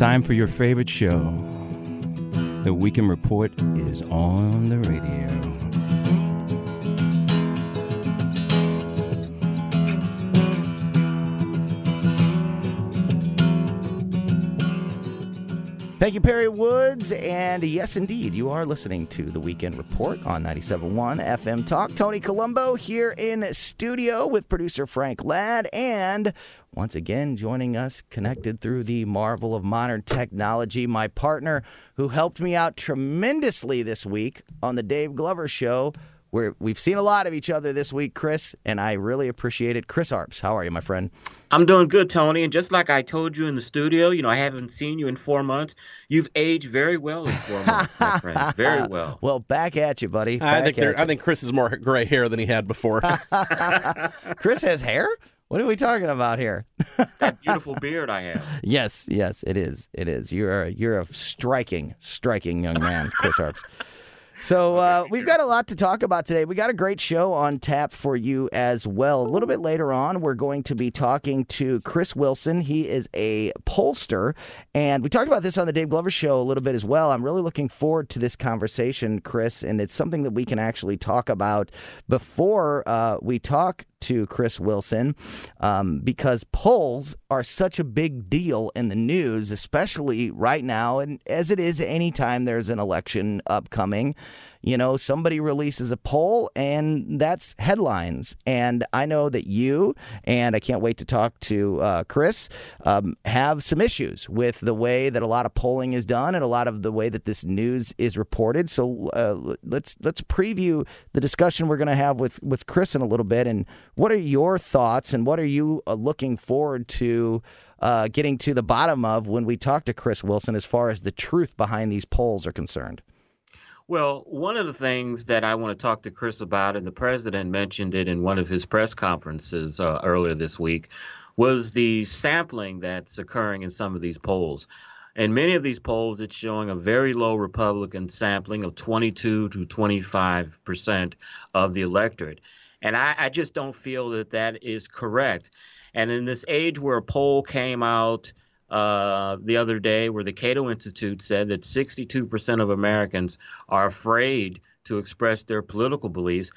Time for your favorite show. The Weekend Report is on the radio. Thank you, Perry Woods. And yes, indeed, you are listening to the Weekend Report on 97.1 FM Talk. Tony Colombo here in studio with producer Frank Ladd. And once again, joining us, connected through the marvel of modern technology, my partner who helped me out tremendously this week on the Dave Glover Show. Where we've seen a lot of each other this week, Chris, and I really appreciate it. Chris Arps, how are you, my friend? I'm doing good, Tony. And just like I told you in the studio, you know, I haven't seen you in four months. You've aged very well in four months, my friend. Very well. Well, back at you, buddy. I think at you. I think Chris has more gray hair than he had before. Chris has hair? What are we talking about here? that beautiful beard I have. Yes, yes, it is. It is. You're a, you're a striking, striking young man, Chris Arps. So uh, we've got a lot to talk about today. We got a great show on tap for you as well. A little bit later on, we're going to be talking to Chris Wilson. He is a pollster, and we talked about this on the Dave Glover show a little bit as well. I'm really looking forward to this conversation, Chris, and it's something that we can actually talk about before uh, we talk to Chris Wilson um, because polls are such a big deal in the news, especially right now, and as it is anytime there's an election upcoming. You know, somebody releases a poll and that's headlines. And I know that you, and I can't wait to talk to uh, Chris, um, have some issues with the way that a lot of polling is done and a lot of the way that this news is reported. So uh, let's let's preview the discussion we're going to have with, with Chris in a little bit. And what are your thoughts and what are you uh, looking forward to? Uh, getting to the bottom of when we talk to Chris Wilson as far as the truth behind these polls are concerned. Well, one of the things that I want to talk to Chris about, and the president mentioned it in one of his press conferences uh, earlier this week, was the sampling that's occurring in some of these polls. In many of these polls, it's showing a very low Republican sampling of 22 to 25 percent of the electorate. And I, I just don't feel that that is correct. And in this age where a poll came out uh, the other day where the Cato Institute said that 62% of Americans are afraid to express their political beliefs.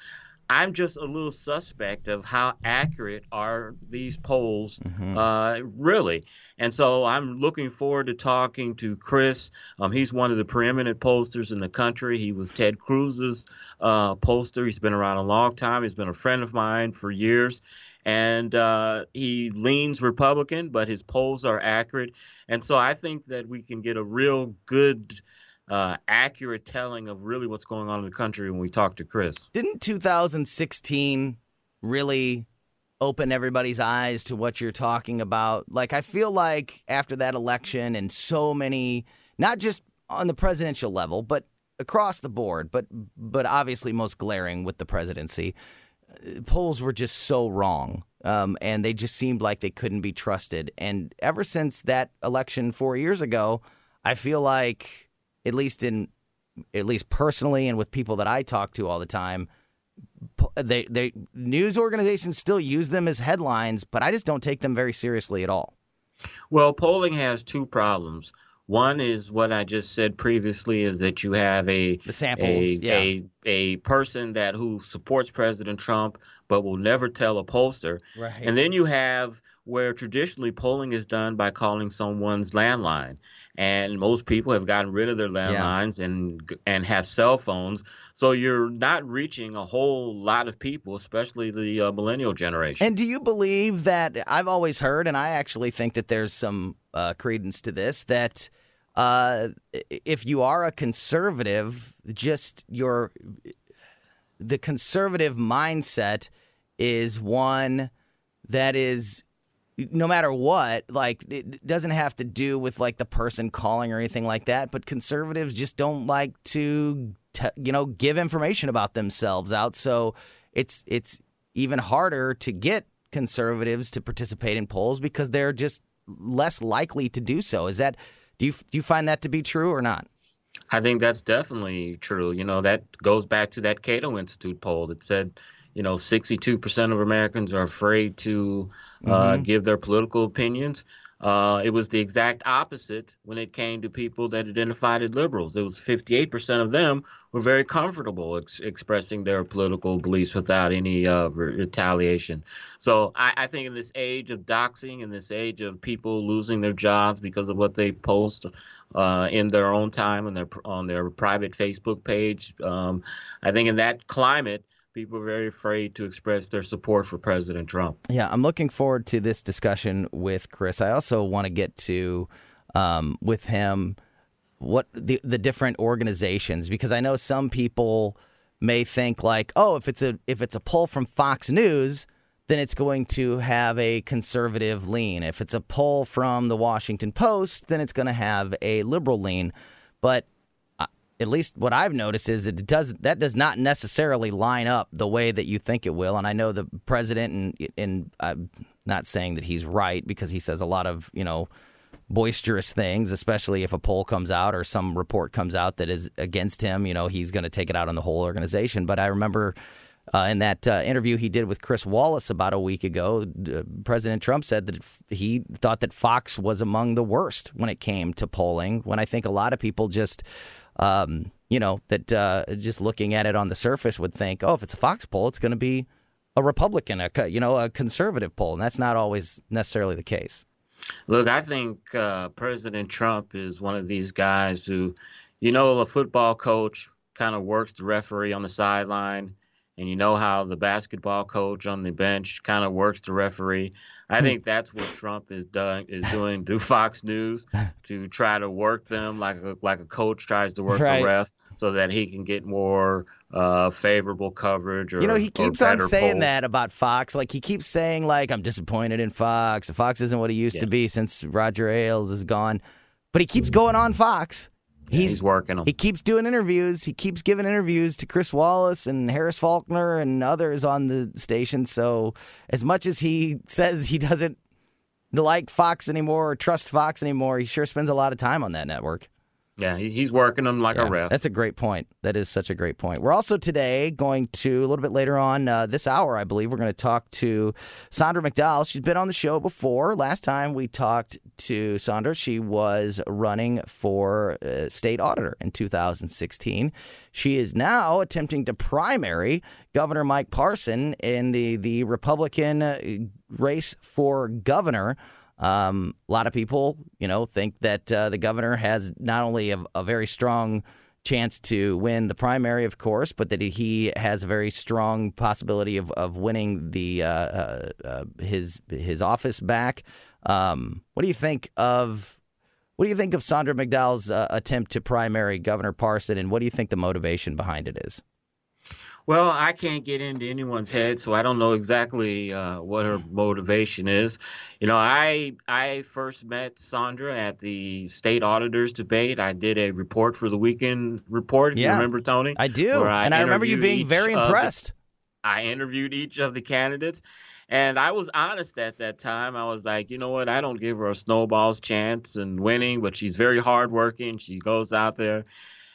I'm just a little suspect of how accurate are these polls, mm-hmm. uh, really. And so I'm looking forward to talking to Chris. Um, he's one of the preeminent pollsters in the country. He was Ted Cruz's uh, pollster. He's been around a long time. He's been a friend of mine for years and uh, he leans Republican, but his polls are accurate. And so I think that we can get a real good, uh, accurate telling of really what's going on in the country when we talk to Chris. Didn't 2016 really open everybody's eyes to what you're talking about? Like, I feel like after that election and so many, not just on the presidential level, but across the board, but but obviously most glaring with the presidency polls were just so wrong. Um, and they just seemed like they couldn't be trusted. And ever since that election four years ago, I feel like, at least in, at least personally, and with people that I talk to all the time, they they news organizations still use them as headlines, but I just don't take them very seriously at all. Well, polling has two problems. One is what I just said previously: is that you have a The samples, a, yeah. a a person that who supports President Trump but will never tell a pollster, Right. and then you have where traditionally polling is done by calling someone's landline. And most people have gotten rid of their landlines and and have cell phones, so you're not reaching a whole lot of people, especially the uh, millennial generation. And do you believe that I've always heard, and I actually think that there's some uh, credence to this, that uh, if you are a conservative, just your the conservative mindset is one that is no matter what like it doesn't have to do with like the person calling or anything like that but conservatives just don't like to t- you know give information about themselves out. So it's it's even harder to get conservatives to participate in polls because they're just less likely to do so. Is that do you do you find that to be true or not? I think that's definitely true. You know, that goes back to that Cato Institute poll that said, you know, 62% of Americans are afraid to uh, give their political opinions. Uh, it was the exact opposite when it came to people that identified as liberals. It was 58% of them were very comfortable ex- expressing their political beliefs without any uh, re- retaliation. So I, I think in this age of doxing, in this age of people losing their jobs because of what they post uh, in their own time on their on their private Facebook page, um, I think in that climate, people are very afraid to express their support for President Trump. Yeah, I'm looking forward to this discussion with Chris. I also want to get to um, with him what the the different organizations because I know some people may think like, oh, if it's a if it's a poll from Fox News, then it's going to have a conservative lean. If it's a poll from the Washington Post, then it's going to have a liberal lean. But at least what I've noticed is it does that does not necessarily line up the way that you think it will. And I know the president and and I'm not saying that he's right because he says a lot of you know boisterous things, especially if a poll comes out or some report comes out that is against him. You know, he's going to take it out on the whole organization. But I remember. Uh, in that uh, interview he did with Chris Wallace about a week ago, uh, President Trump said that he thought that Fox was among the worst when it came to polling. When I think a lot of people just, um, you know, that uh, just looking at it on the surface would think, oh, if it's a Fox poll, it's going to be a Republican, a you know, a conservative poll, and that's not always necessarily the case. Look, I think uh, President Trump is one of these guys who, you know, a football coach kind of works the referee on the sideline, and you know how the basketball coach on the bench kind of works the referee. I think that's what Trump is done is doing to Fox News to try to work them like a, like a coach tries to work Right. a ref, so that he can get more uh, favorable coverage. Or You know, he keeps on saying polls. that about Fox. Like he keeps saying, like I'm disappointed in Fox. Fox isn't what he used to be since Roger Ailes is gone. But he keeps going on Fox. Yeah, he's, working them. He keeps doing interviews. He keeps giving interviews to Chris Wallace and Harris Faulkner and others on the station. So, as much as he says he doesn't like Fox anymore or trust Fox anymore, he sure spends a lot of time on that network. Yeah, he's working them like Yeah, a ref. That's a great point. That is such a great point. We're also today going to, a little bit later on uh, this hour, I believe, we're going to talk to Saundra McDowell. She's been on the show before. Last time we talked to Saundra, she was running for uh, state auditor in 2016. She is now attempting to primary Governor Mike Parson in the, the Republican uh, race for governor. Um, a lot of people, you know, think that uh, the governor has not only a, a very strong chance to win the primary, of course, but that he has a very strong possibility of, of winning the uh, uh, uh, his his office back. Um, what do you think of what do you think of Saundra McDowell's uh, attempt to primary Governor Parson, and what do you think the motivation behind it is? Well, I can't get into anyone's head, so I don't know exactly uh, what her motivation is. You know, I I first met Saundra at the state auditors debate. I did a report for the weekend report. if You Yeah. remember Tony? I do, Where and I remember you being very of the- impressed. I interviewed each of the candidates, and I was honest at that time. I was like, you know what? I don't give her a snowball's chance in winning, but she's very hardworking. She goes out there,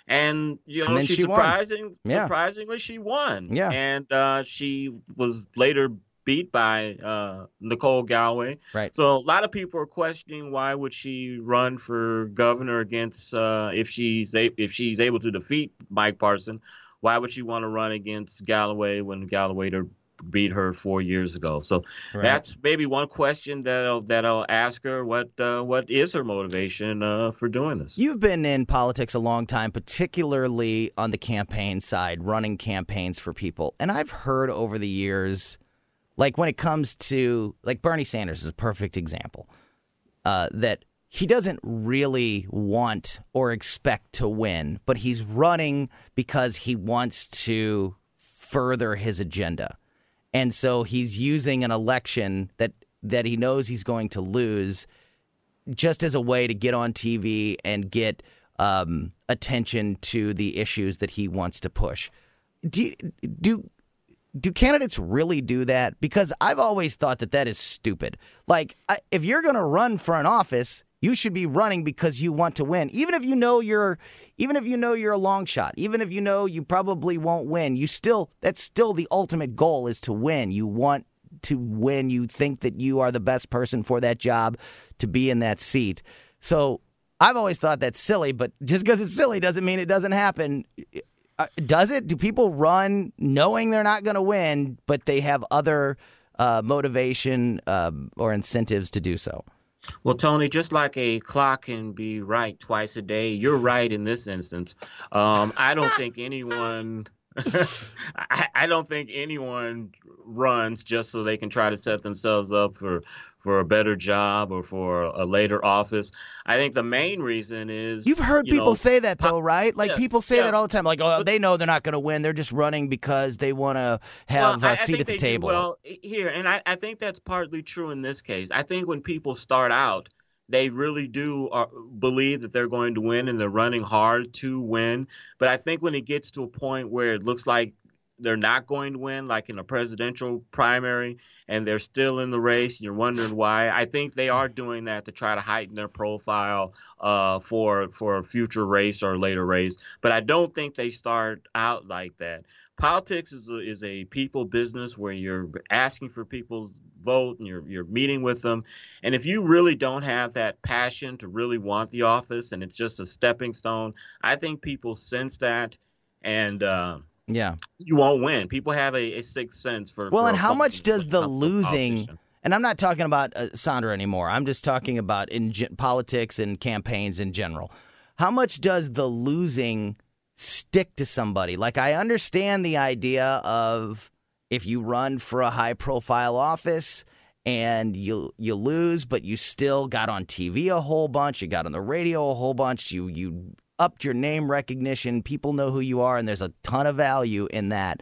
and you know, she's she won. surprising. Yeah. Surprisingly, she won. Yeah. and uh, she was later beat by uh, Nicole Galloway. Right. So a lot of people are questioning why would she run for governor against uh, if she's a- if she's able to defeat Mike Parson. Why would she want to run against Galloway when Galloway beat her four years ago? So Right. that's maybe one question that I'll, that I'll ask her. What uh, what is her motivation uh, for doing this? You've been in politics a long time, particularly on the campaign side, running campaigns for people. And I've heard over the years, like when it comes to, like Bernie Sanders is a perfect example, uh, that he doesn't really want or expect to win, but he's running because he wants to further his agenda. And so he's using an election that that he knows he's going to lose just as a way to get on TV and get um, attention to the issues that he wants to push. Do do do candidates really do that? Because I've always thought that that is stupid. Like, I, if you're going to run for an office, you should be running because you want to win. Even if you know you're, even if you know you're a long shot, even if you know you probably won't win, you still that's still the ultimate goal is to win. You want to win. You think that you are the best person for that job to be in that seat. So I've always thought that's silly, but just because it's silly doesn't mean it doesn't happen. Uh, does it? Do people run knowing they're not going to win, but they have other uh, motivation um, or incentives to do so? Well, Tony, just like a clock can be right twice a day, you're right in this instance. Um, I don't think anyone. I, I don't think anyone runs just so they can try to set themselves up for for a better job or for a later office. I think the main reason is You've heard you people know, say that though, right? Like yeah, people say yeah. that all the time. Like, oh, they know they're not going to win. They're just running because they want to have well, I- a I seat think at the they do table. Well, eh, here, and I, I think that's partly true in this case. I think when people start out, they really do uh, believe that they're going to win and they're running hard to win. But I think when it gets to a point where it looks like they're not going to win, like in a presidential primary, and they're still in the race, you're wondering why. I think they are doing that to try to heighten their profile uh, for for a future race or later race. But I don't think they start out like that politics is a, is a people business where you're asking for people's vote and you're you're meeting with them and if you really don't have that passion to really want the office and it's just a stepping stone i think people sense that and uh, yeah. you won't win people have a, a sixth sense for Well, for and how much does the comes to a losing? politician. And I'm not talking about uh, Saundra anymore. I'm just talking about in gen- politics and campaigns in general. How much does the losing stick to somebody? Like, I understand the idea of if you run for a high profile office and you you lose, but you still got on TV a whole bunch, you got on the radio a whole bunch, you you upped your name recognition, people know who you are, and there's a ton of value in that.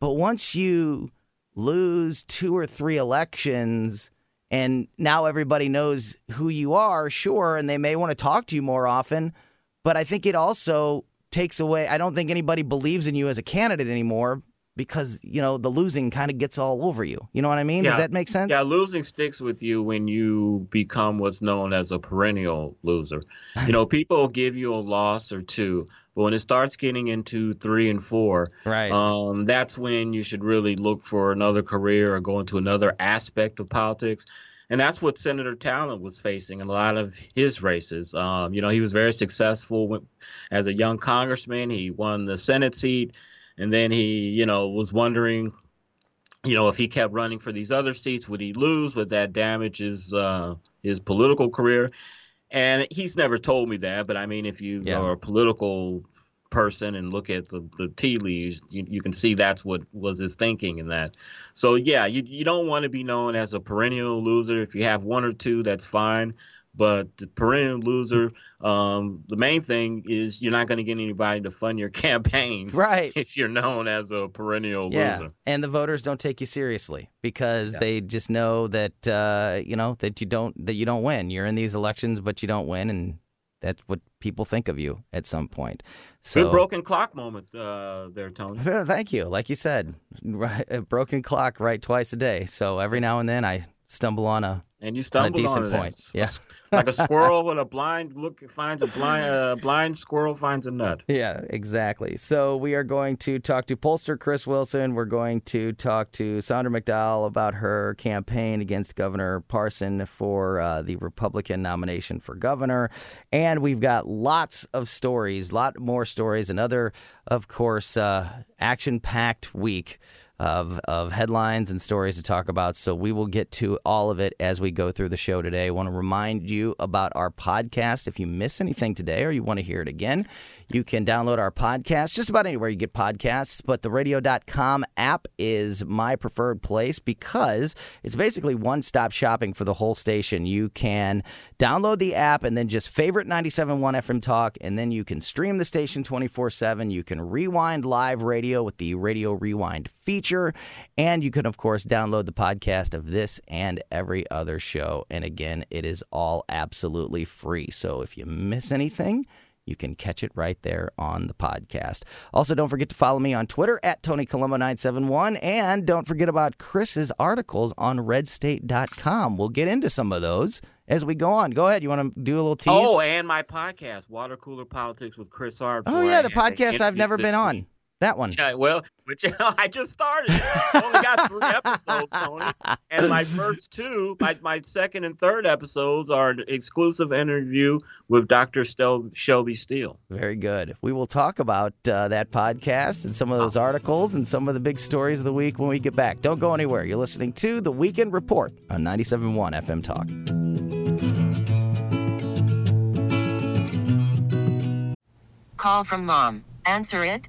But once you lose two or three elections and now everybody knows who you are, sure, and they may want to talk to you more often, but I think it also takes away I don't think anybody believes in you as a candidate anymore because, you know, the losing kind of gets all over you. You know what I mean? Does that make sense? Yeah, losing sticks with you when you become what's known as a perennial loser. You know, people give you a loss or two, but when it starts getting into three and four, Right. um, that's when you should really look for another career or go into another aspect of politics. And that's what Senator Talent was facing in a lot of his races. Um, you know, he was very successful when, as a young congressman. He won the Senate seat, and then he, you know, was wondering, you know, if he kept running for these other seats, would he lose? Would that damage his uh, his political career? And he's never told me that, but I mean, if you Yeah. are a political person and look at the, the tea leaves, you, you can see that's what was his thinking in that. So yeah, you you don't want to be known as a perennial loser. If you have one or two, that's fine. But the perennial loser, um, the main thing is you're not going to get anybody to fund your campaigns right. if you're known as a perennial Yeah, loser. and the voters don't take you seriously because Yeah. they just know that uh, you know that you don't that you don't win. You're in these elections, but you don't win, and that's what people think of you at some point. So, Good broken clock moment uh, there, Tony. Thank you. Like you said, right, a broken clock right twice a day. So every now and then I stumble on a and you stumbled decent on it. point, It's yeah. like a squirrel with a blind look finds a blind uh, blind squirrel finds a nut. Yeah, exactly. So we are going to talk to pollster Chris Wilson. We're going to talk to Saundra McDowell about her campaign against Governor Parson for uh, the Republican nomination for governor. And we've got lots of stories, lot more stories, another, of course, uh, action-packed week of, of headlines and stories to talk about. So we will get to all of it as we go through the show today. I want to remind you about our podcast. If you miss anything today or you want to hear it again, you can download our podcast just about anywhere you get podcasts. But the radio.com app is my preferred place because it's basically one stop shopping for the whole station. You can download the app and then just favorite 97.1 FM Talk, and then you can stream the station 24 7. You can rewind live radio with the Radio Rewind feature. And you can, of course, download the podcast of this and every other show. And again, it is all absolutely free. So if you miss anything, you can catch it right there on the podcast. Also, don't forget to follow me on Twitter at Tony Colombo971. And don't forget about Chris's articles on redstate.com. We'll get into some of those as we go on. Go ahead. You want to do a little tease? Oh, and my podcast, Water Cooler Politics with Chris Arps. Oh, yeah, the podcast I've never been on. Week. That one. Yeah, well, which I just started. I only got three episodes, Tony, and my first two, my, my second and third episodes are an exclusive interview with Dr. Stel- Shelby Steele. Very good. We will talk about uh, that podcast and some of those articles and some of the big stories of the week when we get back. Don't go anywhere. You're listening to The Weekend Report on 97.1 FM Talk. Call from mom. Answer it.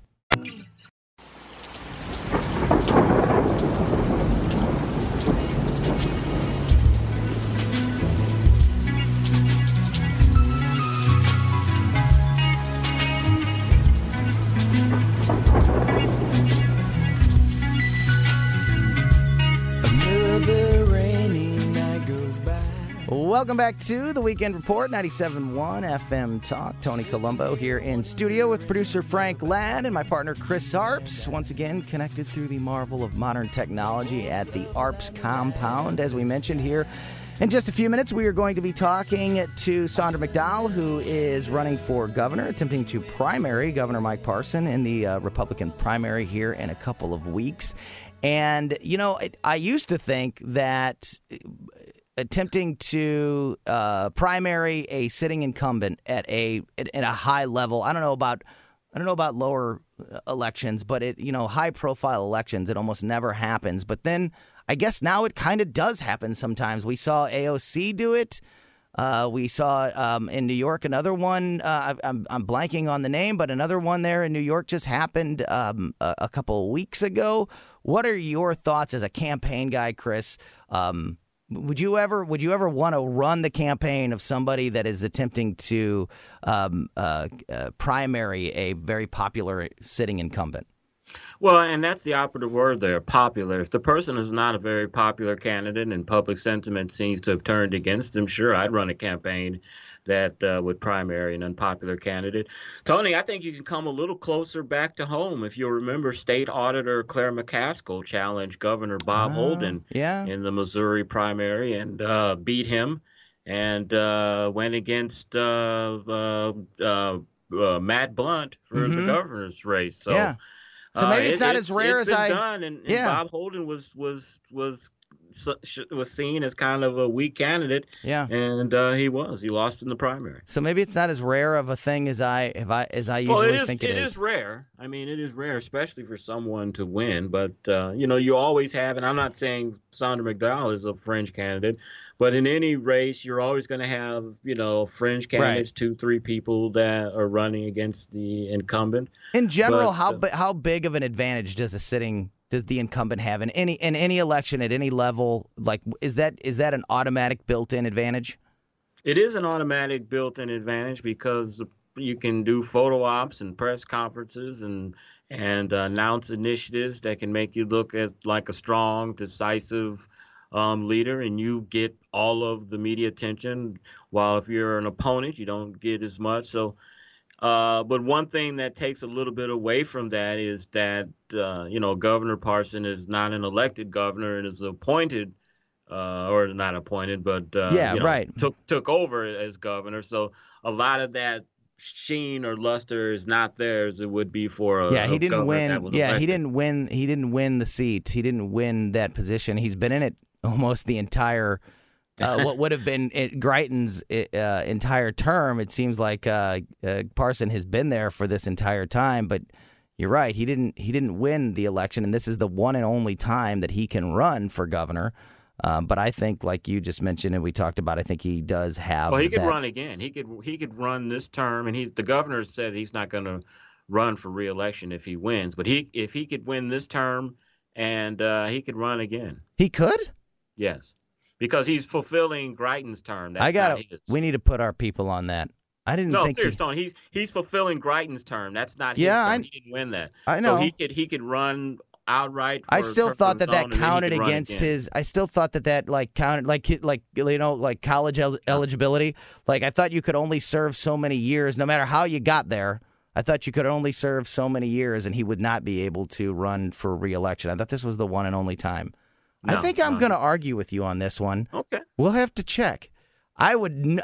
Welcome back to the Weekend Report, 97.1 FM Talk. Tony Colombo here in studio with producer Frank Ladd and my partner Chris Arps. Once again, connected through the marvel of modern technology at the Arps compound. As we mentioned here, in just a few minutes, we are going to be talking to Saundra McDowell, who is running for governor, attempting to primary Governor Mike Parson in the uh, Republican primary here in a couple of weeks. And, you know, I used to think that attempting to uh, primary a sitting incumbent at a at, at a high level. I don't know about I don't know about lower elections, but it you know high profile elections it almost never happens. But then I guess now it kind of does happen sometimes. We saw AOC do it. Uh, we saw um, in New York another one. Uh, I'm, I'm blanking on the name, but another one there in New York just happened um, a, a couple weeks ago. What are your thoughts as a campaign guy, Chris? Um, would you ever would you ever want to run the campaign of somebody that is attempting to um, uh, uh, primary a very popular sitting incumbent? Well, and that's the operative word there, popular. If the person is not a very popular candidate and public sentiment seems to have turned against them, sure, I'd run a campaign that uh, would primary an unpopular candidate. Tony, I think you can come a little closer back to home. If you'll remember, State Auditor Claire McCaskill challenged Governor Bob Ah, Holden yeah. in the Missouri primary and uh, beat him and uh, went against uh, uh, uh, uh, Matt Blunt for the Mhm. governor's race. So, Yeah. So maybe it's uh, not as rare as been I- done, and, and Yeah. Bob Holden was was was was seen as kind of a weak candidate, Yeah. and uh, he was. He lost in the primary. So maybe it's not as rare of a thing as I if I as I usually Well, it is. think it is rare. I mean, it is rare, especially for someone to win. But uh, you know, you always have, and I'm not saying Saundra McDowell is a fringe candidate, but in any race, you're always going to have, you know, fringe candidates, two, three people that are running against the incumbent. In general, But, how uh, how big of an advantage does a sitting does the incumbent have in any in any election at any level? Like, is that is that an automatic built-in advantage? It is an automatic built-in advantage because you can do photo ops and press conferences and and uh, announce initiatives that can make you look as like a strong, decisive um, leader, and you get all of the media attention. While if you're an opponent, you don't get as much. So, uh, but one thing that takes a little bit away from that is that uh, you know Governor Parson is not an elected governor and is appointed. Uh, or not appointed, but uh, yeah, you know, right. Took took over as governor, so a lot of that sheen or luster is not there as it would be for a yeah he didn't win yeah he didn't win he didn't win the seat he didn't win that position he's been in it almost the entire uh, what would have been it, Greitens' uh, entire term. It seems like uh, uh, Parson has been there for this entire time, but you're right. He didn't. He didn't win the election, and this is the one and only time that he can run for governor. Um, but I think, like you just mentioned, and we talked about, I think he does have. Well, he could that- run again. He could he could run this term, and he's the governor said he's not going to run for reelection if he wins. But he if he could win this term, and uh, he could run again. He could. Yes, because he's fulfilling Greitens' term. That's I got to. We need to put our people on that. I didn't No, think. he- serious, Stone. He's he's fulfilling Greitens' term. That's not his Yeah, term. I- he didn't win that. I know. So he could he could run outright. For I still thought that that he counted against again. his. I still thought that that like counted like like you know like college el- eligibility. Like I thought you could only serve so many years, no matter how you got there. I thought you could only serve so many years, and he would not be able to run for reelection. I thought this was the one and only time. I think I'm no. going to argue with you on this one. Okay. We'll have to check. I would. N-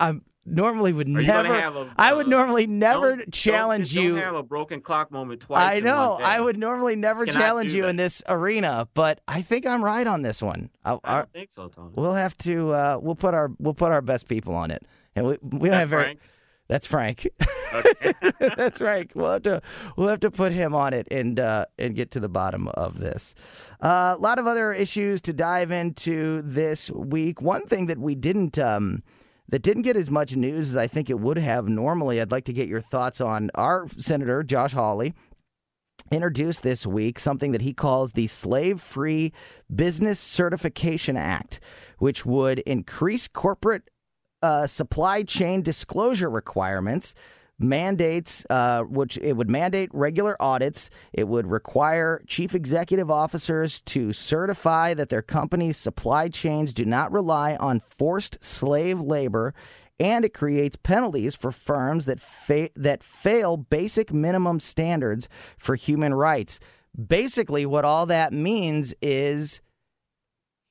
I normally would Are you never. have a- I would uh, normally never Don't- challenge don't, you. Don't have a broken clock moment twice. I know. I would normally never Cannot challenge you that. in this arena, but I think I'm right on this one. I, I don't think so, Tony. we'll have to. Uh, we'll put our. We'll put our best people on it, and we we don't That's have very. Frank. That's Frank. Okay. That's right. We'll have to we'll have to put him on it and uh, and get to the bottom of this. Uh, a lot of other issues to dive into this week. One thing that we didn't um, that didn't get as much news as I think it would have normally. I'd like to get your thoughts on our senator Josh Hawley introduced this week something that he calls the Slave Free Business Certification Act, which would increase corporate uh, supply chain disclosure requirements. Mandates, uh, which it would mandate regular audits. It would require chief executive officers to certify that their company's supply chains do not rely on forced slave labor and it creates penalties for firms that fa- that fail basic minimum standards for human rights. Basically, what all that means is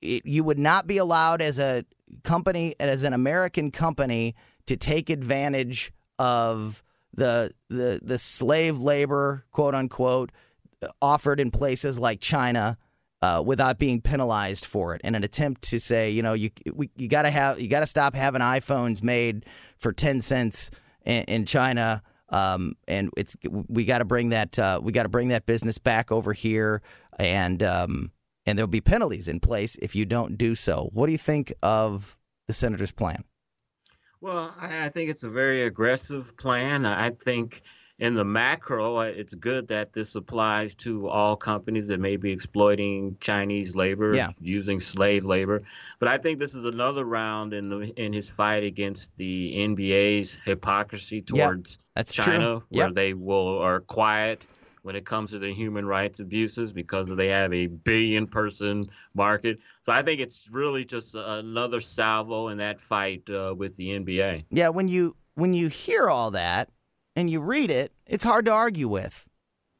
it, you would not be allowed as a company as an American company to take advantage of the the the slave labor quote unquote offered in places like China uh, without being penalized for it. In an attempt to say, you know, you we, you got to have you got to stop having iPhones made for ten cents in, in China, um, and it's we got to bring that uh, we got to bring that business back over here, and um, and there'll be penalties in place if you don't do so. What do you think of the senator's plan? Well, I, I think it's a very aggressive plan. I think in the macro, uh, it's good that this applies to all companies that may be exploiting Chinese labor, Yeah. using slave labor. But I think this is another round in the in his fight against the NBA's hypocrisy Yeah, towards true. China, where they will are quiet when it comes to the human rights abuses because they have a billion person market. So I think it's really just another salvo in that fight uh, with the NBA. Yeah, when you when you hear all that and you read it, it's hard to argue with.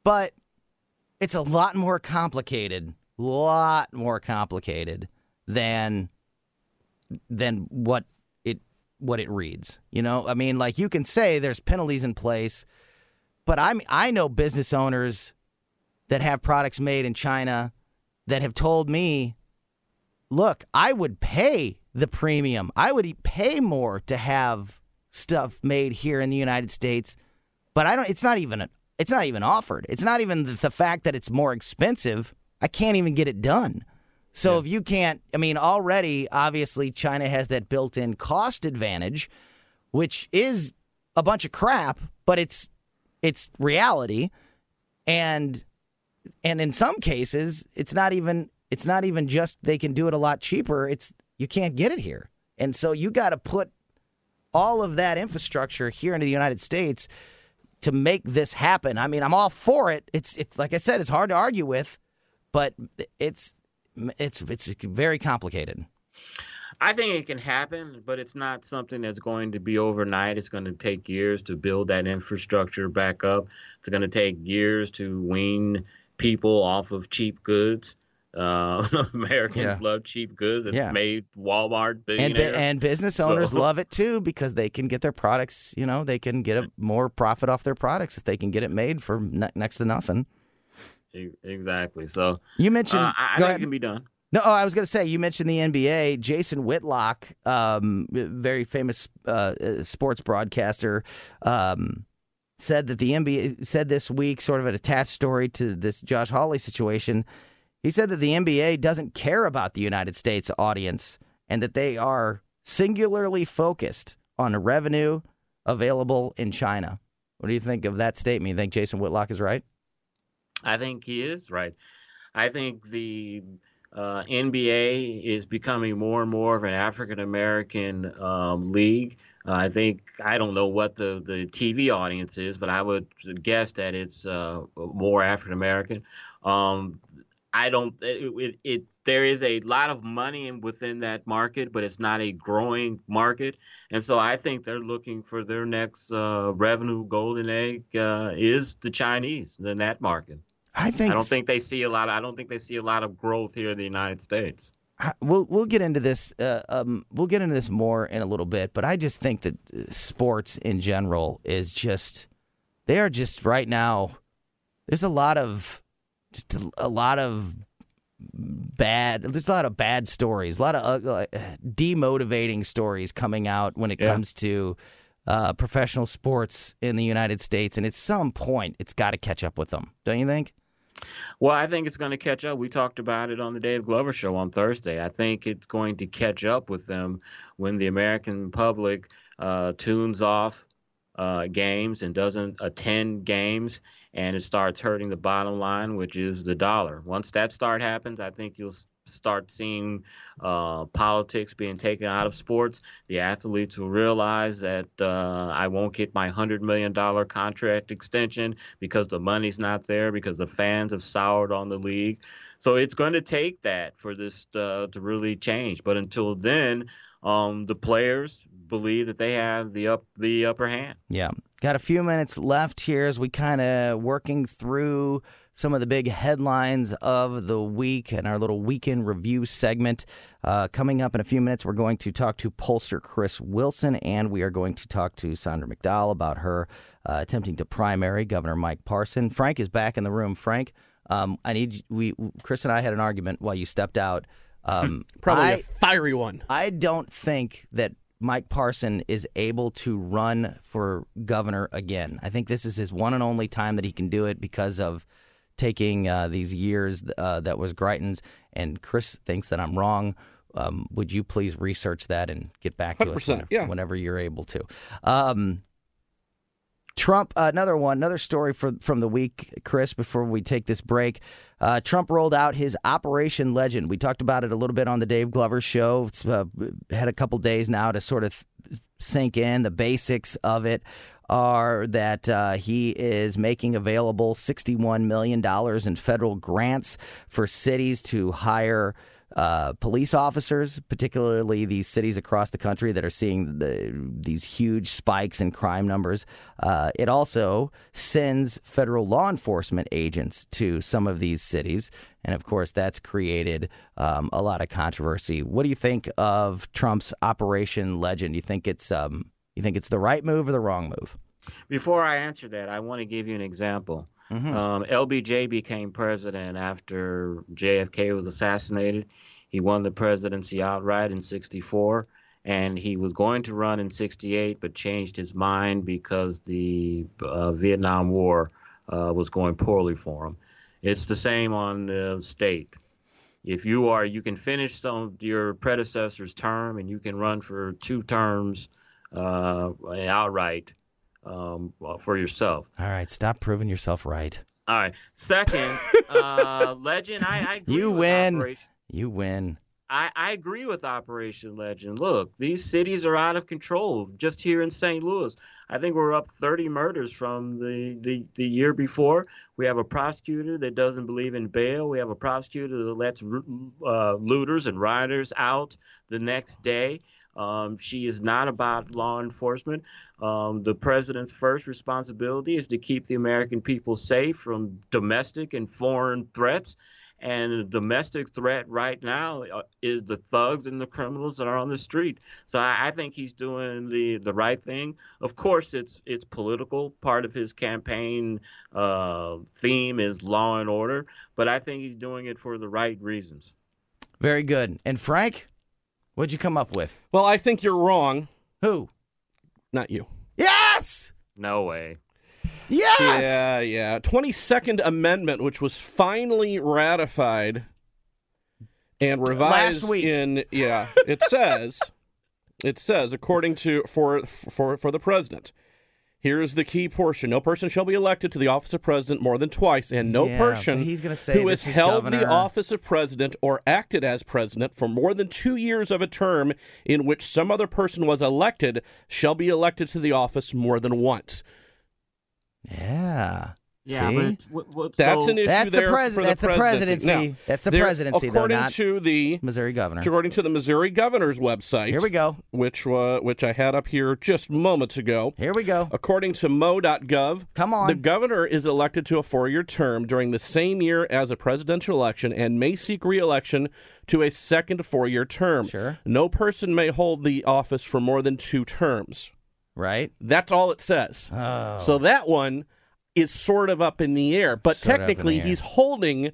But it's a lot more complicated, a lot more complicated than than what it what it reads. You know, I mean, like you can say there's penalties in place, but I'm I know business owners that have products made in China that have told me look, I would pay the premium. I would pay more to have stuff made here in the United States, but I don't. It's not even. It's not even offered. It's not even the, the fact that it's more expensive. I can't even get it done. So if you can't, I mean, already obviously China has that built-in cost advantage, which is a bunch of crap, but it's it's reality, and and in some cases it's not even it's not even just they can do it a lot cheaper it's you can't get it here and so you got to put all of that infrastructure here into the United States to make this happen. I mean, I'm all for it. It's it's like I said, it's hard to argue with, but it's it's it's very complicated. I think it can happen, but it's not something that's going to be overnight. It's going to take years to build that infrastructure back up. It's going to take years to wean people off of cheap goods. Uh, Americans Yeah. love cheap goods. It's Yeah. made Walmart And, billionaire. bu- and business owners So- love it too because they can get their products, you know, they can get a, more profit off their products if they can get it made for ne- next to nothing. Exactly. So You mentioned, uh, I, I think ahead. it can be done. No, oh, I was going to say you mentioned the NBA. Jason Whitlock, um, very famous uh, uh, sports broadcaster, um, said that the NBA said this week, sort of an attached story to this Josh Hawley situation. He said that the NBA doesn't care about the United States audience and that they are singularly focused on revenue available in China. What do you think of that statement? You think Jason Whitlock is right? I think he is right. I think the uh, NBA is becoming more and more of an African American um, league. Uh, I think I don't know what the, the TV audience is, but I would guess that it's uh, more African American. Um, I don't. It, it, it there is a lot of money in, within that market, but it's not a growing market, and so I think they're looking for their next uh, revenue golden egg uh, is the Chinese in that market. I think I don't think they see a lot. Of, I don't think they see a lot of growth here in the United States. I- we'll we'll get into this. Uh, um, we'll get into this more in a little bit. But I just think that uh, sports in general is just they are just right now. There's a lot of just a, a lot of bad. There's a lot of bad stories. A lot of uh, demotivating stories coming out when it Yeah. comes to. Uh, professional sports in the United States, and at some point, it's got to catch up with them, don't you think? Well, I think it's going to catch up. We talked about it on the Dave Glover show on Thursday. I think it's going to catch up with them when the American public uh, tunes off uh, games and doesn't attend games, and it starts hurting the bottom line, which is the dollar. Once that start happens, I think you'll start seeing uh, politics being taken out of sports. The athletes will realize that uh, I won't get my hundred million dollar contract extension because the money's not there because the fans have soured on the league. So it's going to take that for this uh, to really change. But until then, um, the players believe that they have the up the upper hand. Yeah. Got a few minutes left here as we kind of working through some of the big headlines of the week and our little weekend review segment. Uh, coming up in a few minutes, we're going to talk to pollster Chris Wilson, and we are going to talk to Saundra McDowell about her uh, attempting to primary Governor Mike Parson. Frank is back in the room. Frank, um, I need we Chris and I had an argument while you stepped out. Um, Probably I- a fiery one. I don't think that Mike Parson is able to run for governor again. I think this is his one and only time that he can do it because of taking uh, these years uh, that was Greitens. And Chris thinks that I'm wrong. Um, would you please research that and get back to us whenever, yeah. whenever you're able to? Um, Trump, uh, another one, another story for, from the week, Chris, before we take this break. Uh, Trump rolled out his Operation Legend. We talked about it a little bit on the Dave Glover show. It's uh, had a couple days now to sort of sink in. The basics of it are that uh, he is making available $61 million in federal grants for cities to hire uh, police officers, particularly these cities across the country that are seeing the, these huge spikes in crime numbers. Uh, it also sends federal law enforcement agents to some of these cities. And of course, that's created um, a lot of controversy. What do you think of Trump's Operation Legend? You think it's um, you think it's the right move or the wrong move? Before I answer that, I want to give you an example. Mhm. Um, LBJ became president after JFK was assassinated. He won the presidency outright in 64, and he was going to run in 68, but changed his mind because the uh, Vietnam War uh, was going poorly for him. It's the same on the state. If you are, you can finish some of your predecessor's term, and you can run for two terms uh, outright um, for yourself. All right, stop proving yourself right. All right. Second, uh, legend. I, I agree You with win. Operation. You win. I, I agree with Operation Legend. Look, these cities are out of control. Just here in St. Louis, I think we're up 30 murders from the, the, the year before. We have a prosecutor that doesn't believe in bail. We have a prosecutor that lets uh, looters and rioters out the next day. Um, she is not about law enforcement. Um, the president's first responsibility is to keep the American people safe from domestic and foreign threats. And the domestic threat right now uh, is the thugs and the criminals that are on the street. So I, I, think he's doing the, the right thing. Of course, it's it's political. Part of his campaign uh, theme is law and order, but I think he's doing it for the right reasons. Very good. And Frank, what'd you come up with? Well, I think you're wrong. Who? Not you. Yes. No way. Yes. Yeah, yeah. 22nd Amendment, which was finally ratified and revised Last week. in yeah, it says it says according to for for for the president. Here's the key portion. No person shall be elected to the office of president more than twice, and no Yeah, person he's gonna say who has held governor. the office of president or acted as president for more than two years of a term in which some other person was elected shall be elected to the office more than once. Yeah. Yeah, See? but what, what, That's so, an issue That's the pres- for the that's the presidency. Now, That's the there- presidency, though, according not to the Missouri governor. according to the Missouri governor's website. Here we go. Which uh, which I had up here just moments ago. Here we go. According to mo.gov, Come on. the governor is elected to a four-year term during the same year as a presidential election and may seek re-election to a second four-year term. Sure. No person may hold the office for more than two terms. Right. That's all it says. Oh. So that one is sort of up in the air, but Sort of up in technically air. he's holding a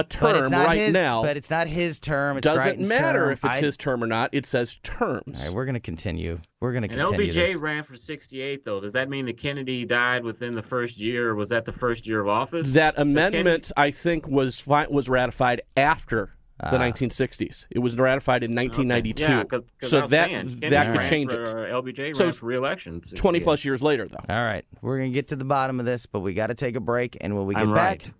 but term it's not right his, now. But it's not his term. It's Doesn't Greitens' matter term. if it's I- his term or not. It says terms. All right, we're going to continue. We're going to And continue LBJ this. ran for 68, though. Does that mean that Kennedy died within the first year, or was that the first year of office? that Kennedy- amendment, I think, was fi- was ratified after. The 1960s. It was ratified in 1992. Yeah, because so that saying, that could change for, it. uh, LBJ So ran for re-election. 20 plus years later, though. All right, we're going to get to the bottom of this, but we got to take a break. And when we get I'm back, right.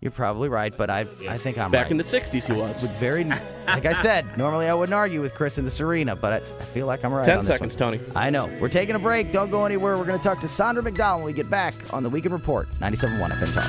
you're probably right, but I, I think I'm Back right. in the 60s, he was. With very, like I said, normally I wouldn't argue with Chris in the Serena, but I, I feel like I'm right. 10 on this seconds, one. Tony. I know. We're taking a break. Don't go anywhere. We're going to talk to Saundra McDowell when we get back on the Weekend Report, 97.1 FM Talk.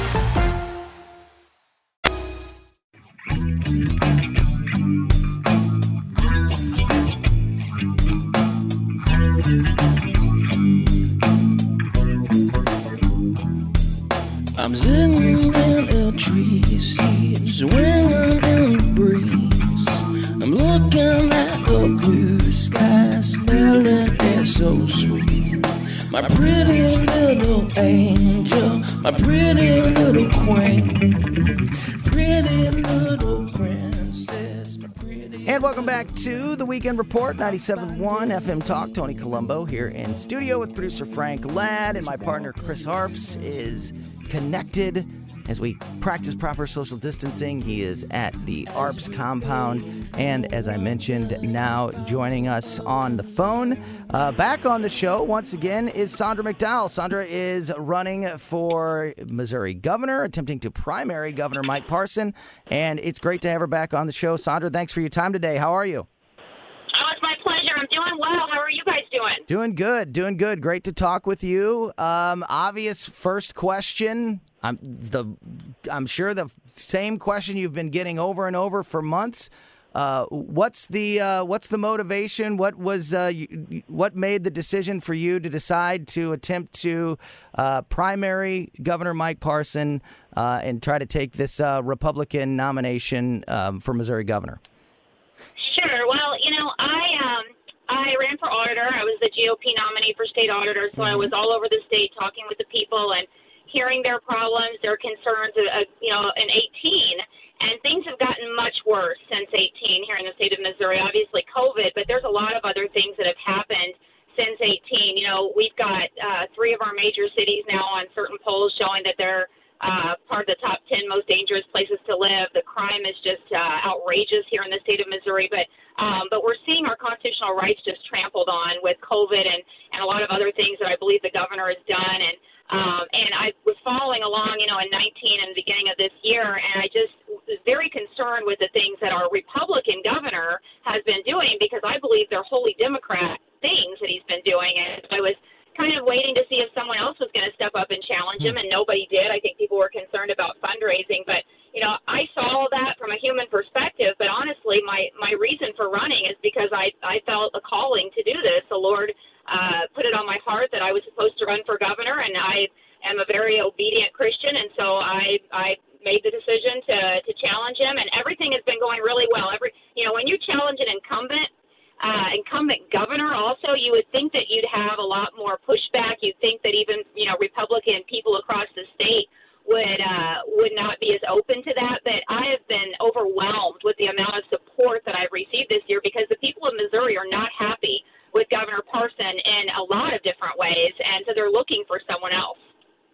I'm sitting in a tree, swinging in the breeze. I'm looking at the blue sky, smelling it so sweet. My pretty little angel, my pretty little queen, pretty little pretty. And welcome back to the Weekend Report, 97.1 FM Talk. Tony Colombo here in studio with producer Frank Ladd, and my partner Chris Arps is connected as we practice proper social distancing. He is at the ARPS compound, and as I mentioned, now joining us on the phone. Uh, back on the show once again is Saundra McDowell. Saundra is running for Missouri governor, attempting to primary Governor Mike Parson, and it's great to have her back on the show. Saundra, thanks for your time today. How are you? Oh, it's my pleasure. I'm doing well. How are you guys doing? Doing good, doing good. Great to talk with you. Um, obvious first question. I'm the. I'm sure the same question you've been getting over and over for months. Uh, what's the uh, what's the motivation? What was uh, you, what made the decision for you to decide to attempt to uh, primary Governor Mike Parson uh, and try to take this uh, Republican nomination um, for Missouri governor? Sure. Well, you know, I um I ran for auditor auditor. I was the GOP nominee for state auditor, so I was all over the state talking with the people and hearing their problems, their concerns. Uh, you know, in 18, and things have gotten much worse since 18 here in the state of Missouri. Obviously, COVID, but there's a lot of other things that have happened since 18. You know, we've got uh, three of our major cities now on certain polls showing that they're uh, part of the top 10 most dangerous places to live. The crime is just uh, outrageous here in the state of Missouri, but um, but we're seeing our constitutional rights just trampled on with COVID and and a lot of other things that I believe the governor has done. And um, and I was following along, you know, in 19 and the beginning of this year, and I just was very concerned with the things that our Republican governor has been doing because I believe they're wholly Democrat things that he's been doing. And I was kind of waiting to see if someone else was going to step up and challenge him, and nobody did. I think people were concerned about fundraising, but you know, I saw that from a human perspective. But honestly, my my reason for running is because I I felt a calling to do this. The Lord uh, put it on my heart that I was supposed to run for governor, and I am a very obedient Christian, and so I I made the decision to to challenge him, and everything has been going really well. Every you know, when you challenge an incumbent. Uh, incumbent governor also you would think that you'd have a lot more pushback you'd think that even you know republican people across the state would uh, would not be as open to that. But I have been overwhelmed with the amount of support that I've received this year because the people of Missouri are not happy with Governor Parson in a lot of different ways, and so they're looking for someone else.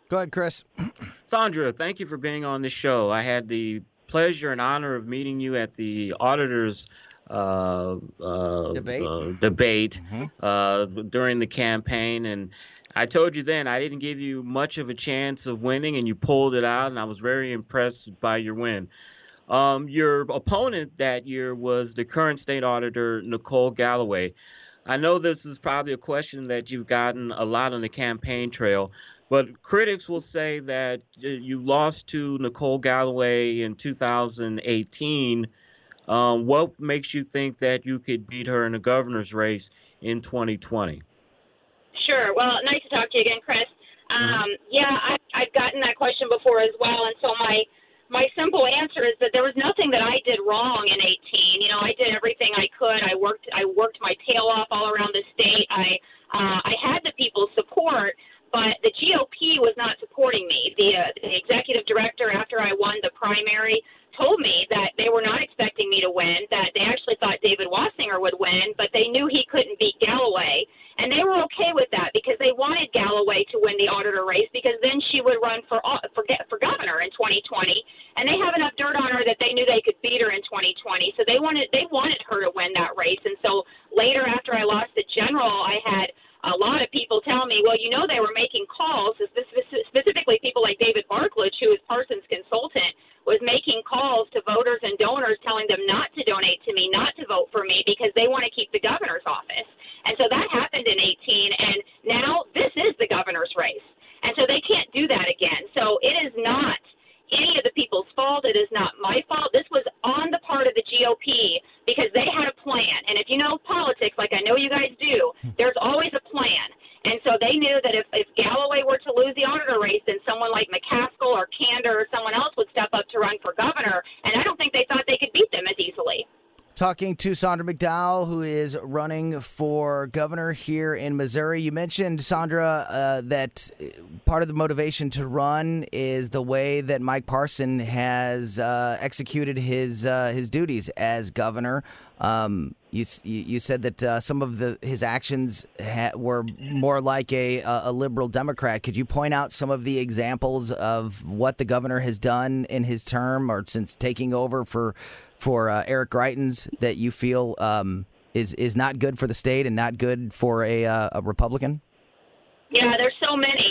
Go ahead, Chris. Saundra, thank you for being on the show. I had the pleasure and honor of meeting you at the auditors uh, uh, Debate? uh, debate uh, during the campaign, and I told you then I didn't give you much of a chance of winning, and you pulled it out, and I was very impressed by your win. Um, your opponent that year was the current state auditor Nicole Galloway. I know this is probably a question that you've gotten a lot on the campaign trail, but critics will say that uh, you lost to Nicole Galloway in 2018. Um, what makes you think that you could beat her in the governor's race in 2020? Sure. Well, nice to talk to you again, Chris. Um, yeah, I, I've gotten that question before as well, and so my my simple answer is that there was nothing that I did wrong in 18. You know, I did everything I could. I worked I worked my tail off all around the state. I uh, I had the people's support, but the GOP was not supporting me. The, uh, the executive director, after I won the primary, told me that they were not expecting me to win. That they actually thought David Wasinger would win, but they knew he couldn't beat Galloway. And they were okay with that because they wanted Galloway to win the auditor race because then she would run for for, for governor in 2020. And they have enough dirt on her that they knew they could beat her in 2020. So they wanted they wanted her to win that race. And so later, after I lost the general, I had a lot of people tell me, well, you know, they were making calls, specifically people like David Barklage, who is Parsons' consultant, was making calls to voters and donors telling them not to donate to me, not to vote for me, because they want to keep the governor's office. And so that happened in 18, and now this is the governor's race. And so they can't do that again. So it is not any of the people's fault. It is not my fault. This was on the part of the GOP because they had a plan. And if you know politics, like I know you guys do, there's always a plan. And so they knew that if, if Galloway were to lose the auditor race, then someone like McCaskill or Kander or someone else would step up to run for governor. And I don't think they thought they could beat them as easily. Talking to Saundra McDowell, who is running for governor here in Missouri. You mentioned, Saundra, uh, that part of the motivation to run is the way that Mike Parson has uh, executed his uh, his duties as governor. Um, you you said that uh, some of the his actions ha- were more like a a liberal Democrat. Could you point out some of the examples of what the governor has done in his term or since taking over for for uh, Eric Greitens that you feel um, is is not good for the state and not good for a, uh, a Republican? Yeah, there's so many.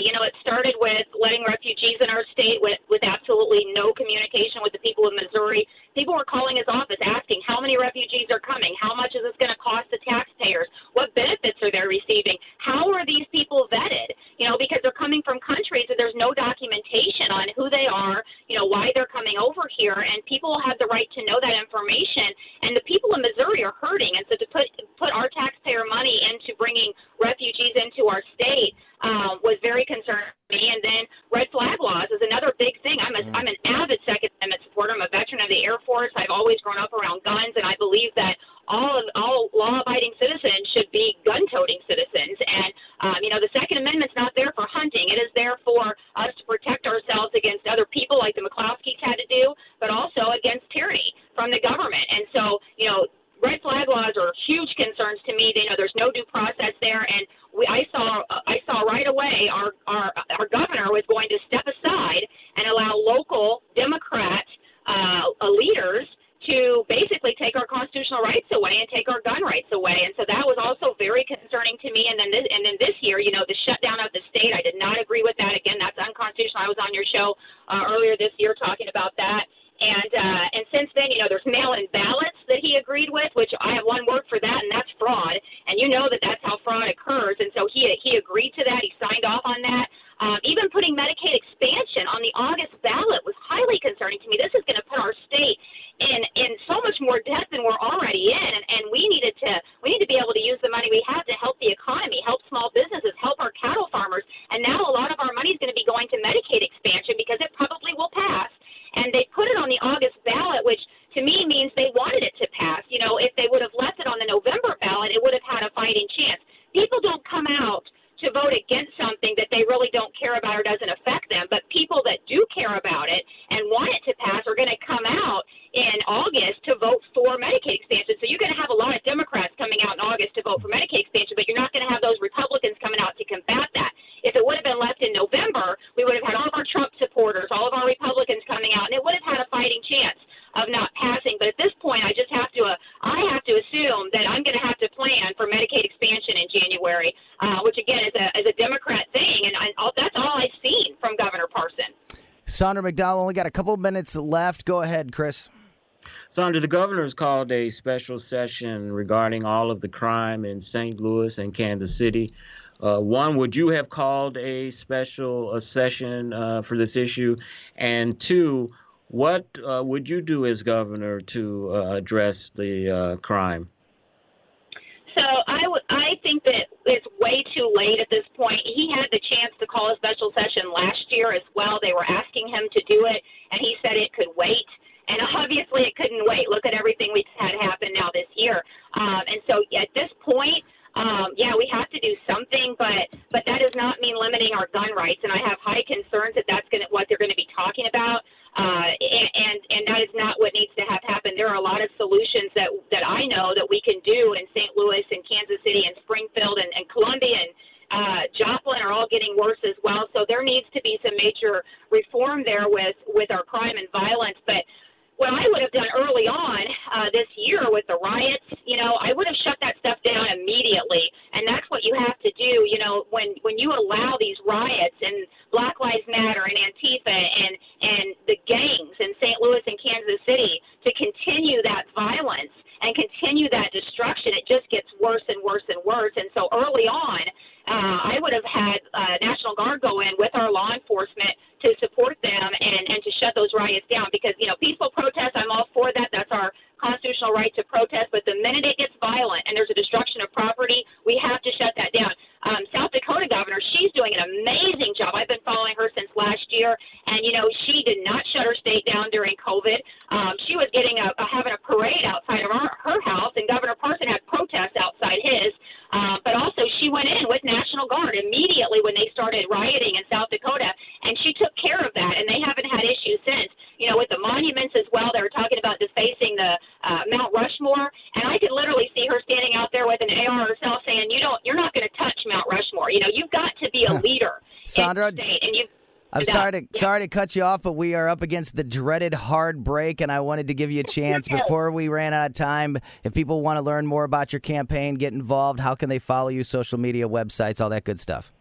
Saundra McDowell, only got a couple minutes left. Go ahead, Chris. Saundra, the governor has called a special session regarding all of the crime in St. Louis and Kansas City. Uh, one, would you have called a special a session uh, for this issue? And two, what uh, would you do as governor to uh, address the uh, crime? So I, w- I think that it's way too late at this point. He had the chance to call a special session last year as well. They were asking him to do it, and he said it could wait. And obviously, it couldn't wait. Look at everything we've had happen now this year. Um, and so at this point, um, yeah, we have to do something, but but that does not mean limiting our gun rights. And I have high concerns that that's going to what they're going to be talking about. Uh, and, and that is not what needs to have happen. There are a lot of solutions that that I know that we can do in St. Louis and Kansas City and Springfield and, and Columbia and uh, Joplin are all getting worse as well. So there needs to be some major reform there with with our crime and violence. But what I would have done early on uh, this year with the riots, you know, I would have shut that stuff down immediately, and that's what you have to do. You know, when when you allow these riots and Black Lives Matter and Antifa and and the gangs in St. Louis and Kansas City to continue that violence and continue that destruction, it just gets worse and worse and worse. And so early on, uh, I would have had uh, National Guard go in with our law enforcement to support them and, and to shut those riots down because, you know, peaceful protest, I'm all for that. That's our constitutional right to protest. But the minute it gets violent and there's a destruction of property, we have to shut that down. Um, South Dakota governor, she's doing an amazing job. I've been following her since last year, and you know she did not shut her state down during COVID. Um, she was getting a, a having a parade outside of her, her house, and Governor Parson had protests outside his. Um, but also, she went in with National Guard immediately when they started rioting in South Dakota, and she took care of that, and they haven't had issues since. You know, with the monuments as well, they were talking about defacing the uh, Mount Rushmore, and I could literally see her standing out there with an AR herself saying, "You don't, you're not going to touch Mount Rushmore. You know, you've got to be a leader Saundra, state, and you." I'm sorry to sorry to cut you off, but we are up against the dreaded hard break, and I wanted to give you a chance before we ran out of time. If people want to learn more about your campaign, get involved, how can they follow you? Social media, websites, all that good stuff.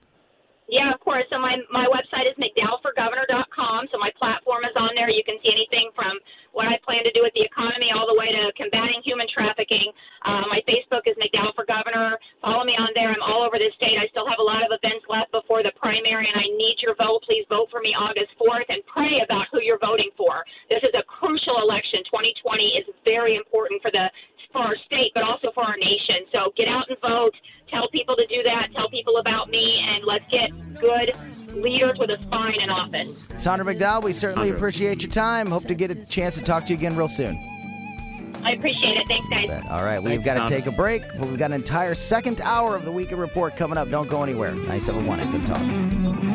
Yeah, of course. So my my website is McDowellforGovernor.com. So my platform is on there. You can see anything from what I plan to do with the economy all the way to combating human trafficking. Uh, my Facebook is McDowell for Governor. Follow me on there. I'm all over the state. I still have a lot of events left before the primary, and I need your vote. Please vote for me August 4th and pray about who you're voting for. This is a crucial election. 2020 is very important for the for our state, but also for our nation. So get out and vote. Tell people to do that. Tell people about me, and let's get good leaders with a spine in office. Saundra McDowell, we certainly appreciate your time. Hope to get a chance to talk to you again real soon. I appreciate it. Thanks, guys. All right, we've Thanks, got to Saundra. take a break, but we've got an entire second hour of the Weekend Report coming up. Don't go anywhere. 971 FM Talk.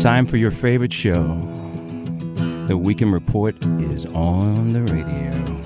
Time for your favorite show. The Weekend Report is on the radio.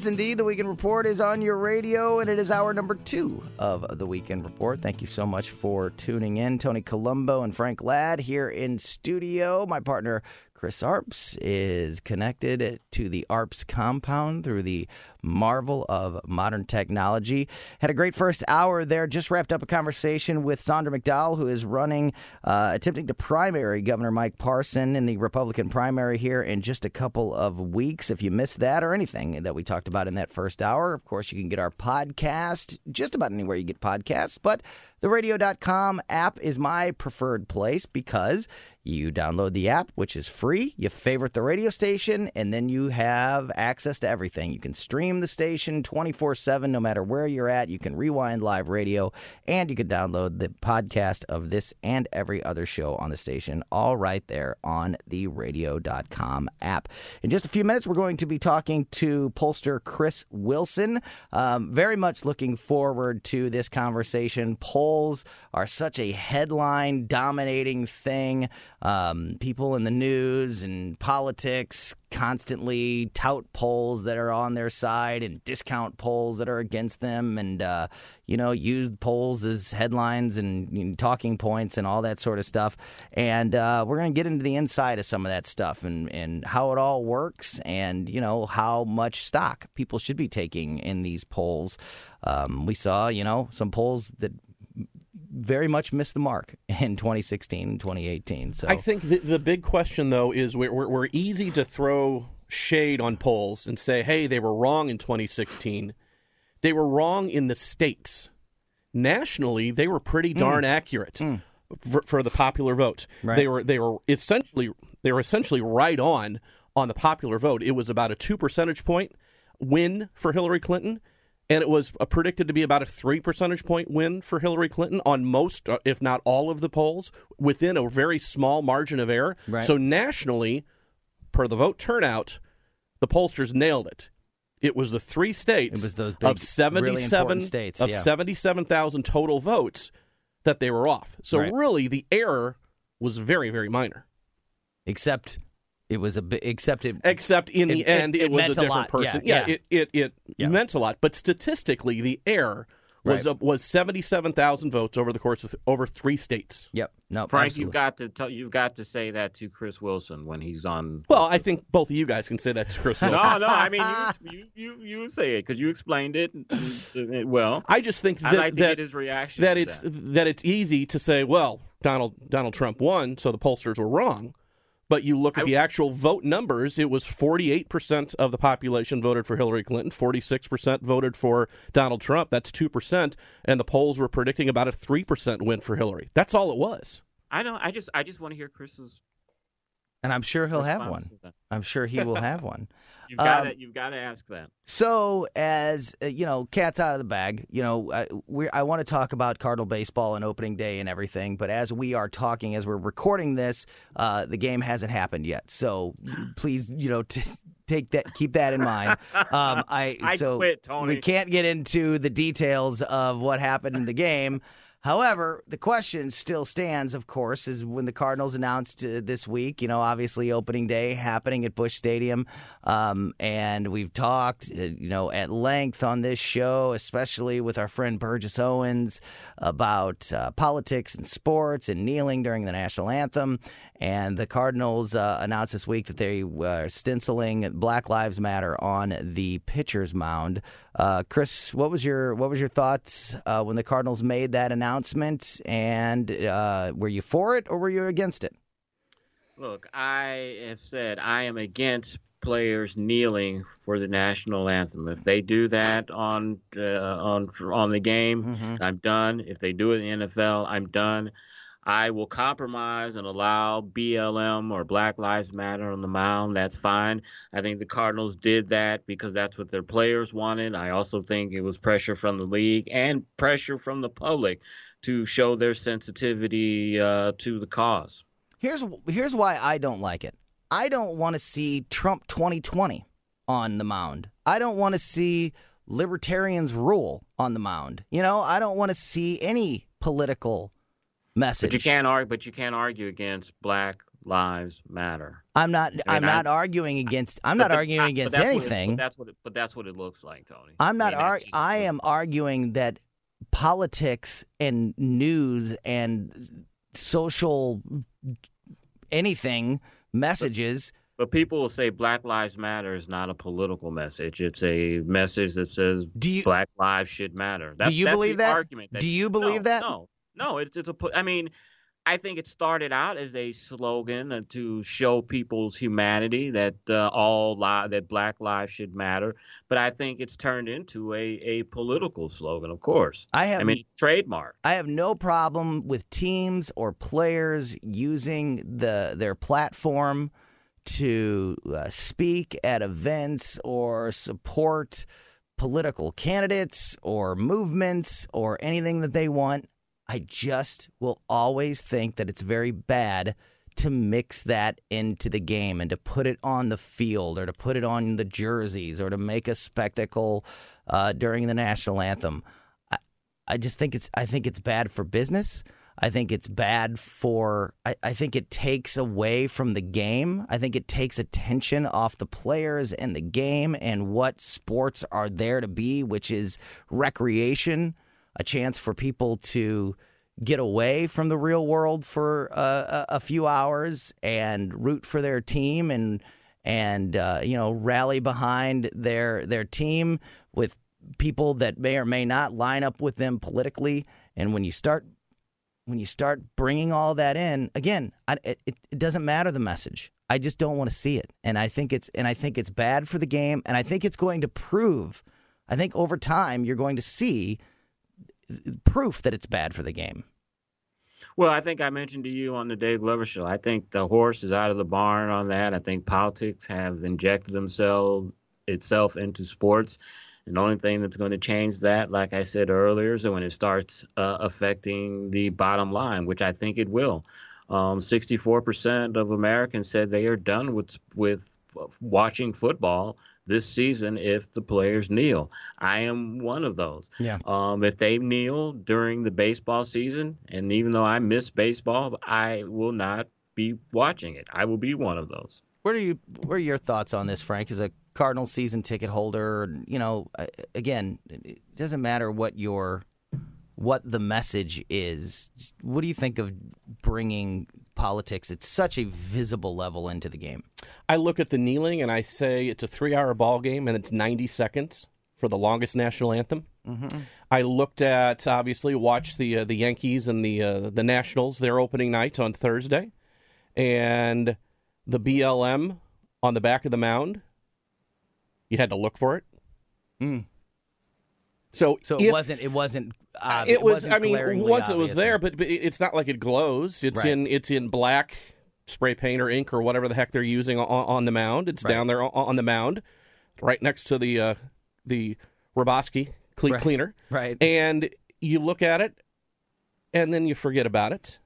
Yes, indeed. The Weekend Report is on your radio, and it is hour number two of the Weekend Report. Thank you so much for tuning in. Tony Colombo and Frank Ladd here in studio. My partner, Chris Arps, is connected to the Arps compound through the marvel of modern technology. Had a great first hour there. Just wrapped up a conversation with Saundra McDowell, who is running, uh, attempting to primary Governor Mike Parson in the Republican primary here in just a couple of weeks. If you missed that or anything that we talked about in that first hour, of course, you can get our podcast just about anywhere you get podcasts. But the radio.com app is my preferred place because you download the app, which is free. You favorite the radio station, and then you have access to everything. You can stream the station 24 7, no matter where you're at. You can rewind live radio, and you can download the podcast of this and every other show on the station, all right there on the radio.com app. In just a few minutes, we're going to be talking to pollster Chris Wilson. Um, very much looking forward to this conversation. Polls are such a headline dominating thing. Um, people in the news and politics constantly tout polls that are on their side and discount polls that are against them and uh, you know use polls as headlines and you know, talking points and all that sort of stuff. And uh, we're going to get into the inside of some of that stuff and, and how it all works and you know how much stock people should be taking in these polls. Um, we saw you know some polls that very much missed the mark in 2016 and 2018. So I think the, the big question, though, is we're, we're, we're easy to throw shade on polls and say, hey, they were wrong in 2016. They were wrong in the states. Nationally, they were pretty mm. darn accurate mm. For, for the popular vote. Right. They were they were essentially they were essentially right on on the popular vote. It was about a two percentage point win for Hillary Clinton, and it was predicted to be about a three percentage point win for Hillary Clinton on most, uh, if not all, of the polls within a very small margin of error. Right. So nationally, per the vote turnout, the pollsters nailed it. It was the three states It was those big, of seventy-seven important states, of yeah. seventy-seven thousand total votes that they were off. So Right. really, the error was very, very minor. except it was a bit, except it, Except in the It- it- end, it, it was meant a a different lot. person. Yeah, yeah. it it, it Yeah. meant a lot. But statistically, the error was Right. uh, was seventy-seven thousand votes over the course of th- over three states. Yep. No, Frank, absolutely. you've got to tell, you've got to say that to Chris Wilson when he's on. Well, I think both of you guys can say that to Chris Wilson. no, no. I mean, you you you, you say it because you explained it uh, well. I just think I'd that like to that, get his reaction. that it's that. that it's easy to say, well, Donald Donald Trump won, so the pollsters were wrong. But you look at the actual vote numbers, it was 48% of the population voted for Hillary Clinton, 46% voted for Donald Trump. That's 2%, and the polls were predicting about a 3% win for Hillary. That's all it was. I don't. I just I just want to hear Chris's. And I'm sure he'll have one. to. I'm sure he will have one. You've got to Um, you've got to ask that. So, as uh, you know, cat's out of the bag. You know, uh, we I want to talk about Cardinal baseball and opening day and everything. But as we are talking, as we're recording this, uh, the game hasn't happened yet. So, please, you know, t- take that, keep that in mind. Um, I I so quit, Tony. we can't get into the details of what happened in the game. However, the question still stands, of course, is when the Cardinals announced uh, this week, you know, obviously opening day happening at Busch Stadium. Um, and we've talked, uh, you know, at length on this show, especially with our friend Burgess Owens, about uh, politics and sports and kneeling during the national anthem. And the Cardinals uh, announced this week that they were stenciling Black Lives Matter on the pitcher's mound. Uh, Chris, what was your what was your thoughts uh, when the Cardinals made that announcement? And uh, were you for it or were you against it? Look, I have said I am against players kneeling for the national anthem. If they do that on uh, on on the game, Mm-hmm. I'm done. If they do it in the NFL, I'm done. I will compromise and allow BLM or Black Lives Matter on the mound. That's fine. I think the Cardinals did that because that's what their players wanted. I also think it was pressure from the league and pressure from the public to show their sensitivity uh, to the cause. Here's here's why I don't like it. I don't want to see Trump 2020 on the mound. I don't want to see libertarians rule on the mound. You know, I don't want to see any political message. But you can't argue. But you can't argue against Black Lives Matter. I'm not. mean, I'm I- not arguing against. I'm not the- arguing but against what it- anything. but that's what. It, but that's what it looks like, Tony. I'm not. I mean, Ar- just- I am arguing that politics and news and social anything messages. But people will say Black Lives Matter is not a political message. It's a message that says Black lives should matter. Do you believe that? Argument Do you no, believe that? No, no. It's, it's a. I mean, I think it started out as a slogan uh, to show people's humanity that uh, all li- that Black lives should matter. But I think it's turned into a, a political slogan. Of course, I have. I mean, it's trademark. I have no problem with teams or players using the their platform to uh, speak at events or support political candidates or movements or anything that they want. I just will always think that it's very bad to mix that into the game and to put it on the field or to put it on the jerseys or to make a spectacle uh, during the national anthem. I, I just think it's I think it's bad for business. I think it's bad for I, I think it takes away from the game. I think it takes attention off the players and the game and what sports are there to be, which is recreation, a chance for people to get away from the real world for uh, a, few hours and root for their team and and uh, you know rally behind their their team with people that may or may not line up with them politically. And when you start when you start bringing all that in again, I, it, it doesn't matter the message. I just don't want to see it, and I think it's and I think it's bad for the game, and I think it's going to prove. I think over time you're going to see proof that it's bad for the game. Well, I think I mentioned to you on the Dave Glover show. I think the horse is out of the barn on that. I think politics have injected themselves itself into sports. And the only thing that's going to change that, like I said earlier, is when it starts uh, affecting the bottom line, which I think it will. Um, 64% of Americans said they are done with with watching football this season if the players kneel. I am one of those. Yeah. Um, if they kneel during the baseball season, and even though I miss baseball, I will not be watching it. I will be one of those. What are you? What are your thoughts on this, Frank? As a Cardinal season ticket holder, you know, again, it doesn't matter what your what the message is. What do you think of bringing politics at such a visible level into the game? I look at the kneeling and I say it's a three-hour ball game and it's 90 seconds for the longest national anthem. Mhm. I looked at obviously watched the uh, the Yankees and the uh, the Nationals their opening night on Thursday, and the BLM on the back of the mound. You had to look for it. Mm. So So it if- wasn't. It wasn't. Uh, it was. wasn't I mean, once it was there, but, but it's not like it glows. It's Right. in it's in black spray paint or ink or whatever the heck they're using on, on the mound. It's Right. down there on, on the mound, right next to the uh, the Roboski cle- Right. cleaner. Right. And you look at it, and then you forget about it.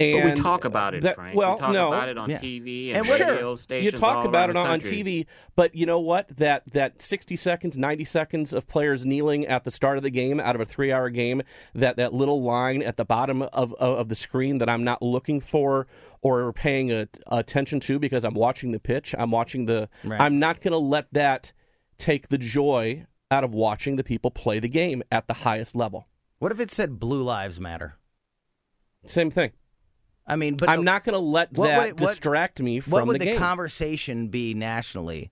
But we talk uh, about it, that- Frank. Well, we talk no. about it on Yeah. TV and, And radio sure, stations. you talk all about around it on, on. TV, but you know what? That that sixty seconds, ninety seconds of players kneeling at the start of the game out of a three-hour game. That that little line at the bottom of of, of the screen that I'm not looking for or paying a, attention to because I'm watching the pitch. I'm watching the. Right. I'm not going to let that take the joy out of watching the people play the game at the highest level. What if it said "Blue Lives Matter"? Same thing. I mean, but I'm not going to let What that it- what- distract me from the what would the, the, conversation be nationally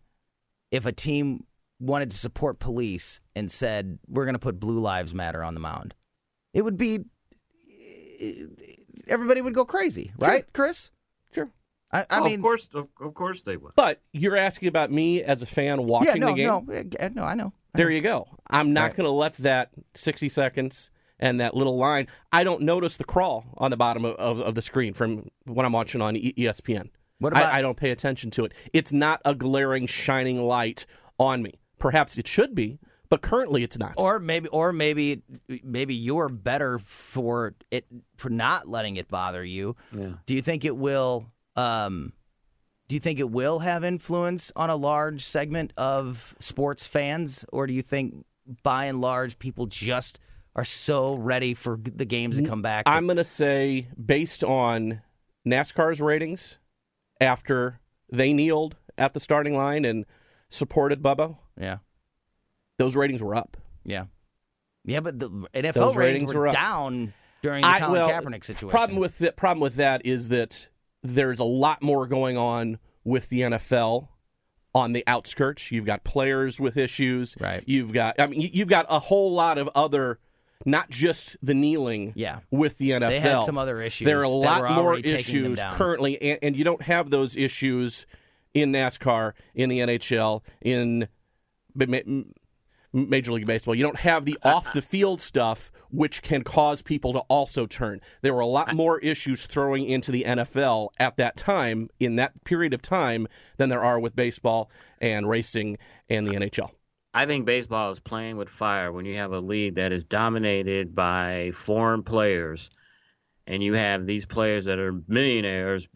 if a team wanted to support police and said we're going to put Blue Lives Matter on the mound? It would be everybody would go crazy, right, Chris? Sure. I, I Oh, mean, of course, of, of course they would. But you're asking about me as a fan watching yeah, no, the game. no, no, I know. There you go. I'm not Right. going to let that 60 seconds and that little line. I don't notice the crawl on the bottom of, of, of the screen from when I'm watching on E- ESPN. What about- I, I don't pay attention to it. It's not a glaring, shining light on me. Perhaps it should be, but currently it's not. Or maybe, or maybe, maybe you're better for it for not letting it bother you. Yeah. Do you think it will? Um, do you think it will have influence on a large segment of sports fans, or do you think, by and large, people just are so ready for the games to come back? I'm going to say, based on NASCAR's ratings after they kneeled at the starting line and supported Bubba, yeah, those ratings were up. yeah, yeah. But the NFL Those ratings, ratings were were down during the I- Colin well, Kaepernick situation. Problem with the problem with that is that there's a lot more going on with the NFL on the outskirts. You've got players with issues. Right. You've got I mean you've got a whole lot of other not just the kneeling Yeah. with the NFL. They had some other issues There are a lot more already taking them issues currently and, and you don't have those issues in NASCAR, in the NHL, in ma- ma- Major League Baseball. You don't have the off the field stuff, which can cause people to also turn. There were a lot more issues throwing into the NFL at that time, in that period of time, than there are with baseball and racing and the NHL. I think baseball is playing with fire when you have a league that is dominated by foreign players, and you have these players that are millionaires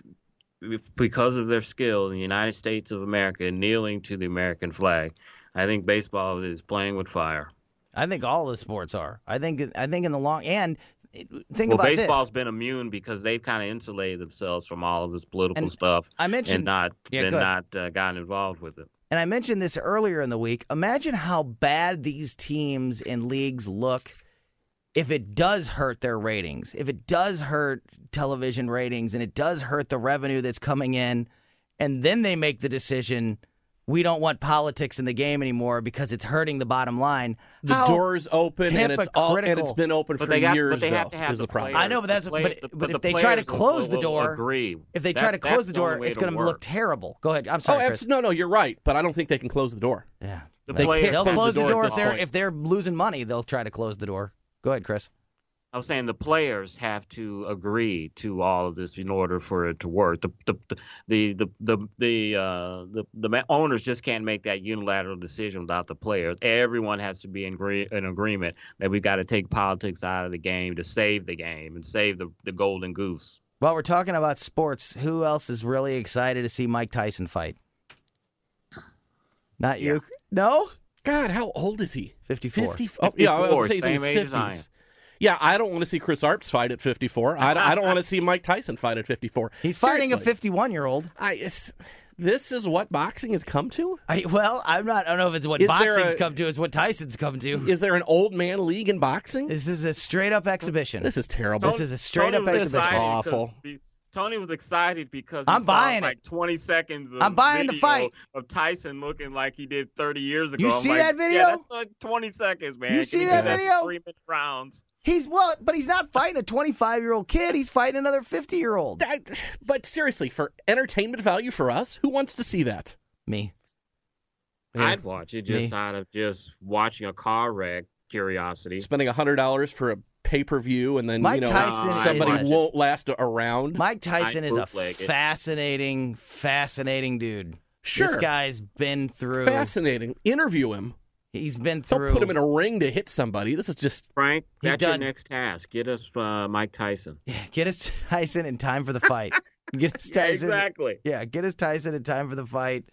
because of their skill in the United States of America kneeling to the American flag. I think baseball is playing with fire. I think all the sports are. I think. I think in the long and think well, about baseball's this. been immune because they've kind of insulated themselves from all of this political And stuff I mentioned- and not Yeah, been not uh, gotten involved with it. And I mentioned this earlier in the week. Imagine how bad these teams and leagues look if it does hurt their ratings, if it does hurt television ratings, and it does hurt the revenue that's coming in, and then they make the decision. We don't want politics in the game anymore because it's hurting the bottom line. The How door's open and it's all and it's hypocritical. been open But for they got- years. but they have to have is the the problem. I know, but that's The play- but, the- but but if the they try to players will- close the door, agree. if they try to close the the door, way it's going to look terrible. Go ahead. I'm Oh, sorry, Chris. abs- no, no, you're right, but I don't think they can close the door. Yeah. The they can't they'll close close the the door door if they're point. if they're losing money. They'll try to close the door. Go ahead, Chris. I was saying the players have to agree to all of this in order for it to work. The the the the the the, uh, the, the owners just can't make that unilateral decision without the players. Everyone has to be in, agree- in agreement that we've got to take politics out of the game to save the game and save the, the golden goose. While we're talking about sports, who else is really excited to see Mike Tyson fight? Not you. No? God, how old is he? 54. 50, oh, yeah, I was say he's in same his age as I am. 50s. Yeah, I don't want to see Chris Arps fight at 54. I, don't- I don't want to see Mike Tyson fight at 54. He's fighting a 51 year old. I, it's, this is what boxing has come to? I, well, I'm not. I don't know if it's what Is boxing's a- come to. It's what Tyson's come to. Is there an old man league in boxing? This is a straight up exhibition. This is terrible. This is a straight Tony up was exhibition. excited Awful. because Tony was excited because he I'm saw buying it. like 20 seconds of I'm buying the fight. of Tyson looking like he did 30 years ago. You I'm see like, that video? Yeah, that's like 20 seconds, man. You Can see he that video? Three minute rounds. He's well, but he's not fighting a 25 year old kid. He's fighting another 50 year old. That- but seriously, for entertainment value for us, who wants to see that? Me. I'd watch it just Me. out of just watching a car wreck curiosity. Spending $100 for a pay per view and then Mike you know, Tyson is somebody won't last around. Mike Tyson I is a bootleg it. fascinating, fascinating dude. Sure. This guy's been through. Fascinating. Interview him. He's been Don't put him in a ring to hit somebody. This is just Frank, that's done- your next task. Get us uh, Mike Tyson. Yeah, get us Tyson in time for the fight. Get us Yeah, Tyson. exactly. Yeah, get us Tyson in time for the fight,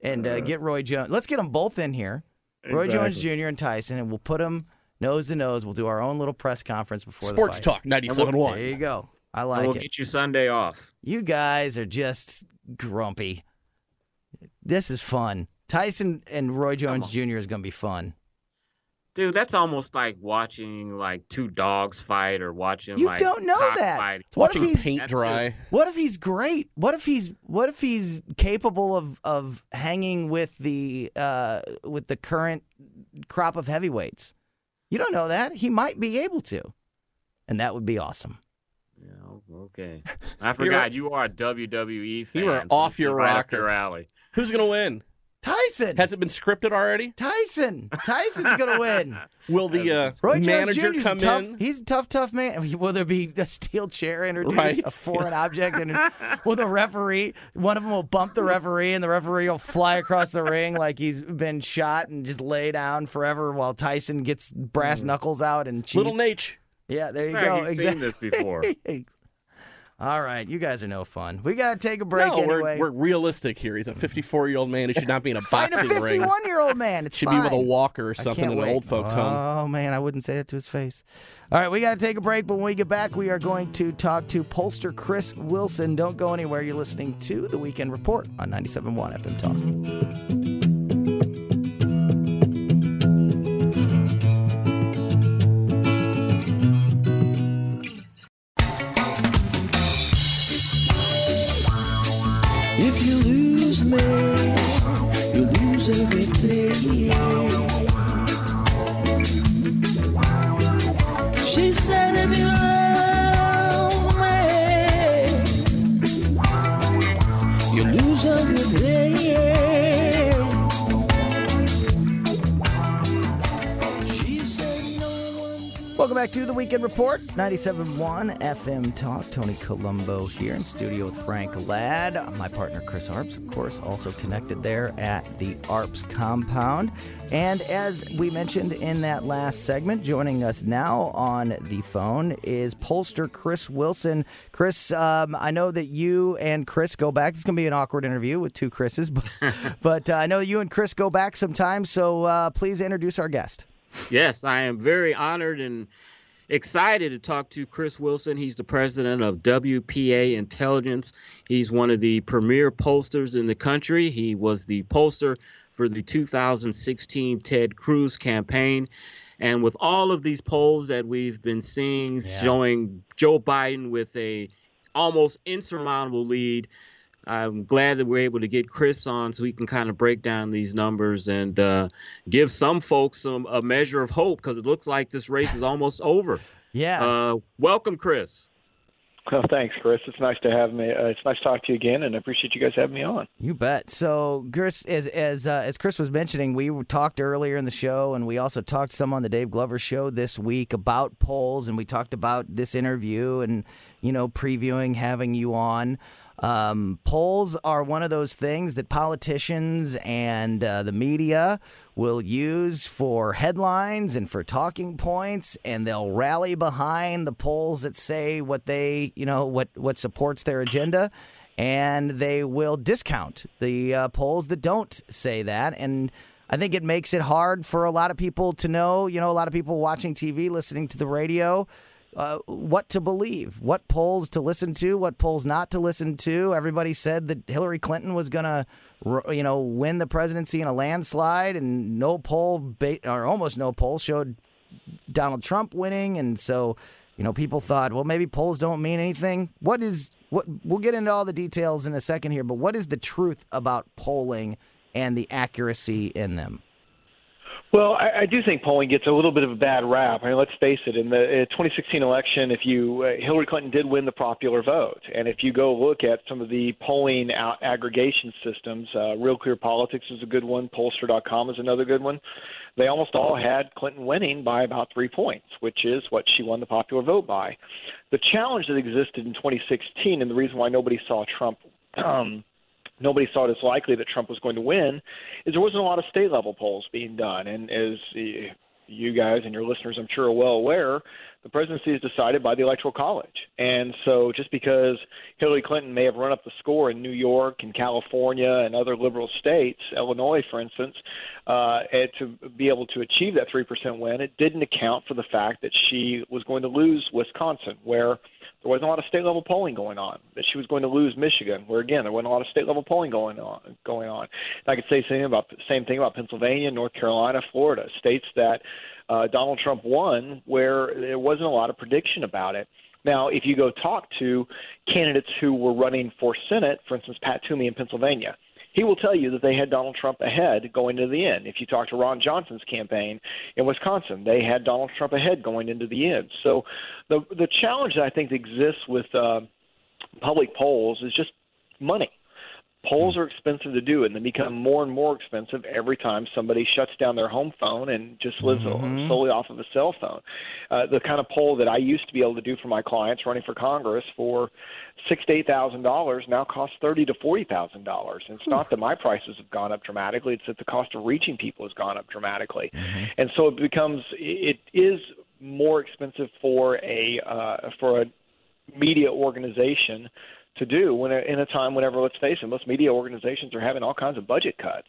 and uh, get Roy Jones. Let's get them both in here, Roy Jones Jr. and Tyson, and we'll put them nose to nose. We'll do our own little press conference before sports the fight. talk 97.1. There you go. I And like we'll it. get you Sunday off. You guys are just grumpy. This is fun. Tyson and Roy Jones Jr. is going to be fun. Dude, that's almost like watching like two dogs fight or watching You like don't know that. cockfighting. It's What if watching he's- paint dry. just- What if he's great? What if he's what if he's capable of of hanging with the uh, with the current crop of heavyweights? You don't know that. He might be able to. And that would be awesome. Yeah, okay. I forgot you are a WWE fan. You are so off this your rocker. your alley. Who's going to win? Tyson. Tyson. Has it been scripted already? Tyson. Tyson's gonna win. Will the uh, Roy Jones manager Jr. 's come tough, in? He's a tough, tough man. Will there be a steel chair introduced, Right. a foreign object, and will the referee? One of them will bump the referee, and the referee will fly across the ring like he's been shot and just lay down forever while Tyson gets brass knuckles out and cheats. Little Nate. Yeah, there you Fact, go. he's seen this before. All right, you guys are no fun. We got to take a break no, anyway. we're, we're realistic here. He's a 54 year old man. He should not be in a boxing a ring. 51 year old man. It's Should be with a walker or something in an old folks' home. oh, man, I wouldn't say that to his face. All right, we got to take a break, but when we get back, we are going to talk to pollster Chris Wilson. Don't go anywhere. You're listening to The Weekend Report on 97.1 FM Talk. You lose everything. She said Welcome back to The Weekend Report, 97.1 FM Talk. Tony Colombo here in studio with Frank Ladd. My partner Chris Arps, of course, also connected there at the Arps compound. And as we mentioned in that last segment, joining us now on the phone is pollster Chris Wilson. Chris, um, I know that you and Chris go back. It's going to be an awkward interview with two Chris's, but, but uh, I know you and Chris go back sometimes. So uh, please introduce our guest. Yes, I am very honored and excited to talk to Chris Wilson. He's the president of WPA Intelligence. He's one of the premier pollsters in the country. He was the pollster for the 2016 Ted Cruz campaign. And with all of these polls that we've been seeing showing Joe Biden with a almost insurmountable lead, I'm glad that we're able to get Chris on so he can kind of break down these numbers and uh, give some folks some a measure of hope because it looks like this race is almost over. Yeah. Uh, welcome, Chris. Well, thanks, Chris. It's nice to have me. Uh, it's nice to talk to you again, and I appreciate you guys having me on. You bet. So, Chris, as as uh, as Chris was mentioning, we talked earlier in the show, and we also talked some on the Dave Glover show this week about polls, and we talked about this interview, and you know, previewing having you on. Um, polls are one of those things that politicians and uh, the media will use for headlines and for talking points, and they'll rally behind the polls that say what they, you know, what what supports their agenda and they will discount the uh, polls that don't say that. And I think it makes it hard for a lot of people to know, you know, a lot of people watching TV, listening to the radio, uh, what to believe, what polls to listen to, what polls not to listen to. Everybody said that Hillary Clinton was going to, you know, win the presidency in a landslide, and no poll, ba- or almost no poll, showed Donald Trump winning, and so you know people thought, well, maybe polls don't mean anything. What is what? We'll get into all the details in a second here, but what is the truth about polling and the accuracy in them? Well, I, I do think polling gets a little bit of a bad rap. I mean, let's face it. In the uh, 2016 election, if you uh, Hillary Clinton did win the popular vote, and if you go look at some of the polling out aggregation systems, uh, Real Clear Politics is a good one. Pollster.com is another good one. They almost all had Clinton winning by about three points, which is what she won the popular vote by. The challenge that existed in 2016, and the reason why nobody saw Trump. Um, nobody saw it as likely that Trump was going to win, is there wasn't a lot of state level polls being done. And as you guys and your listeners, I'm sure, are well aware, the presidency is decided by the Electoral College. And so just because Hillary Clinton may have run up the score in New York and California and other liberal states, Illinois, for instance, uh, to be able to achieve that 3% win, it didn't account for the fact that she was going to lose Wisconsin, where there wasn't a lot of state level polling going on. That she was going to lose Michigan, where again there wasn't a lot of state level polling going on. Going on. And I could say same about same thing about Pennsylvania, North Carolina, Florida, states that uh, Donald Trump won, where there wasn't a lot of prediction about it. Now, if you go talk to candidates who were running for Senate, for instance, Pat Toomey in Pennsylvania, he will tell you that they had Donald Trump ahead going to the end. If you talk to Ron Johnson's campaign in Wisconsin, they had Donald Trump ahead going into the end. So the the challenge that I think exists with uh, public polls is just money. Polls are expensive to do, and they become more and more expensive every time somebody shuts down their home phone and just lives Mhm. solely off of a cell phone. Uh, the kind of poll that I used to be able to do for my clients running for Congress for six to eight thousand dollars now costs thirty to forty thousand dollars. And it's not that my prices have gone up dramatically; it's that the cost of reaching people has gone up dramatically. And so it becomes it is more expensive for a uh, for a media organization to do when in a time whenever let's face it most media organizations are having all kinds of budget cuts.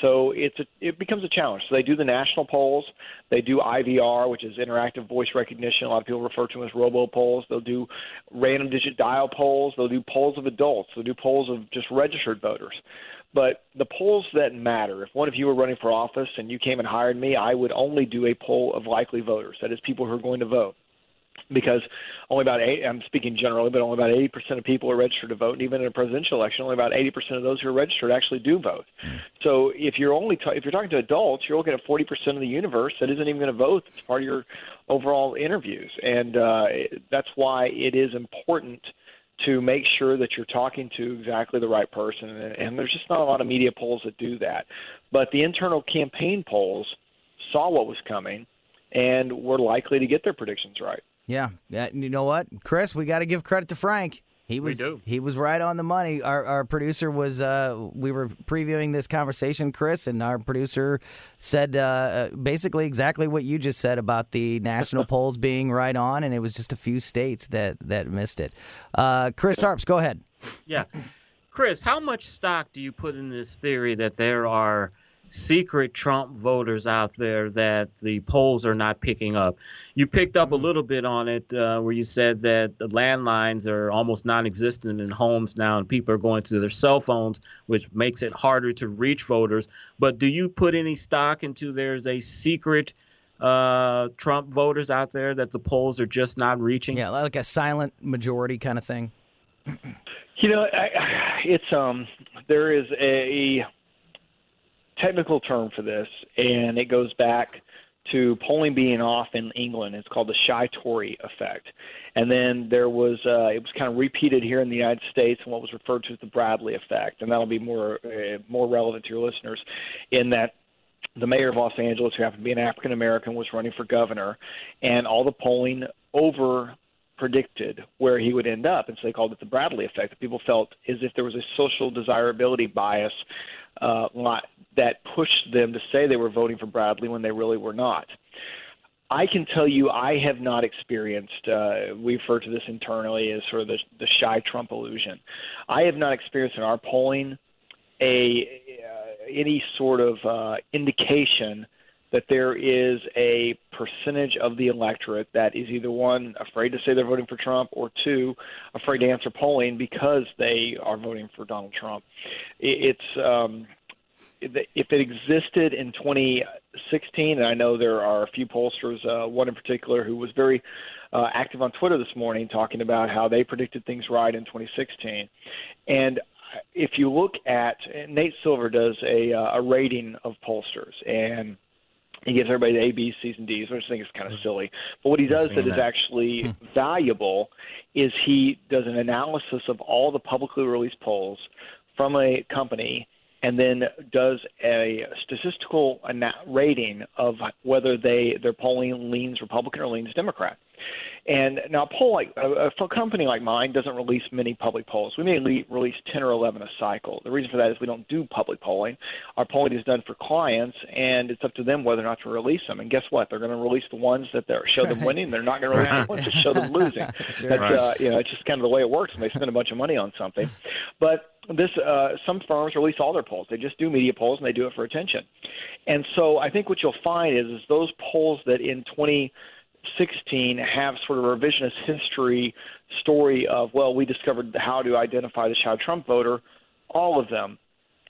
So it's a, it becomes a challenge. So they do the national polls. They do IVR which is interactive voice recognition. A lot of people refer to them as robo polls. They'll do random digit dial polls. They'll do polls of adults. They'll do polls of just registered voters. But the polls that matter, if one of you were running for office and you came and hired me, I would only do a poll of likely voters. That is, people who are going to vote. Because only about eight, I'm speaking generally, but only about 80% of people are registered to vote. And even in a presidential election, only about 80% of those who are registered actually do vote. So if you're only ta- if you're talking to adults, you're looking at 40% of the universe that isn't even going to vote. It's part of your overall interviews, and uh, that's why it is important to make sure that you're talking to exactly the right person. And, and there's just not a lot of media polls that do that. But the internal campaign polls saw what was coming and were likely to get their predictions right. Yeah, yeah. You know what, Chris? We got to give credit to Frank. He was do. he was right on the money. Our our producer was uh we were previewing this conversation, Chris, and our producer said uh, basically exactly what you just said about the national polls being right on, and it was just a few states that that missed it. Uh, Chris Arps, go ahead. Yeah. Chris, how much stock do you put in this theory that there are secret Trump voters out there that the polls are not picking up? You picked up a little bit on it uh, where you said that the landlines are almost non existent in homes now and people are going to their cell phones, which makes it harder to reach voters. But do you put any stock into there's a secret? Uh, Trump voters out there that the polls are just not reaching. Yeah, like a silent majority kind of thing. You know, I, it's um, there is a technical term for this, and it goes back to polling being off in England. It's called the Shy Tory effect. And then there was uh, it was kind of repeated here in the United States and what was referred to as the Bradley effect, and that'll be more uh, more relevant to your listeners in that the mayor of Los Angeles, who happened to be an African American, was running for governor, and all the polling over predicted where he would end up, and so they called it the Bradley effect. That People felt as if there was a social desirability bias uh, that pushed them to say they were voting for Bradley when they really were not. I can tell you, I have not experienced. Uh, we refer to this internally as sort of the, the shy Trump illusion. I have not experienced in our polling a uh, any sort of uh, indication that there is a percentage of the electorate that is either one afraid to say they're voting for Trump or two afraid to answer polling because they are voting for Donald Trump. It's um, if it existed in 2016, and I know there are a few pollsters, uh, one in particular who was very uh, active on Twitter this morning talking about how they predicted things right in 2016. And if you look at Nate Silver does a, uh, a rating of pollsters, and he gives everybody the A, B, C's, and D's, which I think is kind of silly. But what he does that is that. actually hmm. valuable is he does an analysis of all the publicly released polls from a company and then does a statistical rating of whether they their polling leans Republican or leans Democrat. And now, a poll like a, a company like mine doesn't release many public polls. We may release ten or eleven a cycle. The reason for that is we don't do public polling. Our polling is done for clients, and it's up to them whether or not to release them. And guess what? They're going to release the ones that they show them winning. They're not going to release the ones that show them losing. Sure. That's Right. uh, you know, it's just kind of the way it works. And they spend a bunch of money on something, but this uh, some firms release all their polls. They just do media polls and they do it for attention. And so I think what you'll find is, is those polls that in 2016 have sort of a revisionist history story of well, we discovered how to identify the Shy Trump voter. All of them,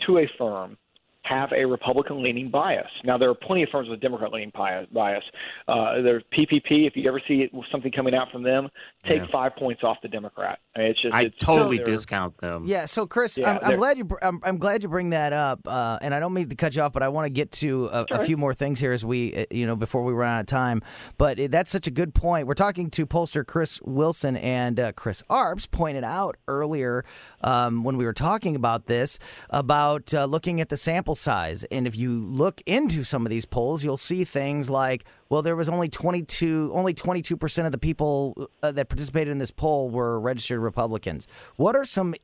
to a firm, have a Republican leaning bias. Now, there are plenty of firms with Democrat leaning bias. Uh, there's PPP. If you ever see something coming out from them, take Yeah. five points off the Democrat. I mean, it's just I it's, totally they're- discount them. Yeah, so Chris, Yeah, I'm, I'm glad you I'm, I'm glad you bring that up, uh, and I don't mean to cut you off, but I want to get to a, a few more things here as we, uh, you know, before we run out of time. But it, that's such a good point. We're talking to pollster Chris Wilson and uh, Chris Arps pointed out earlier um, when we were talking about this about uh, looking at the sample size, and if you look into some of these polls, you'll see things like, well, there was only 22, only 22 percent of the people uh, that participated in this poll were registered Republicans. What are some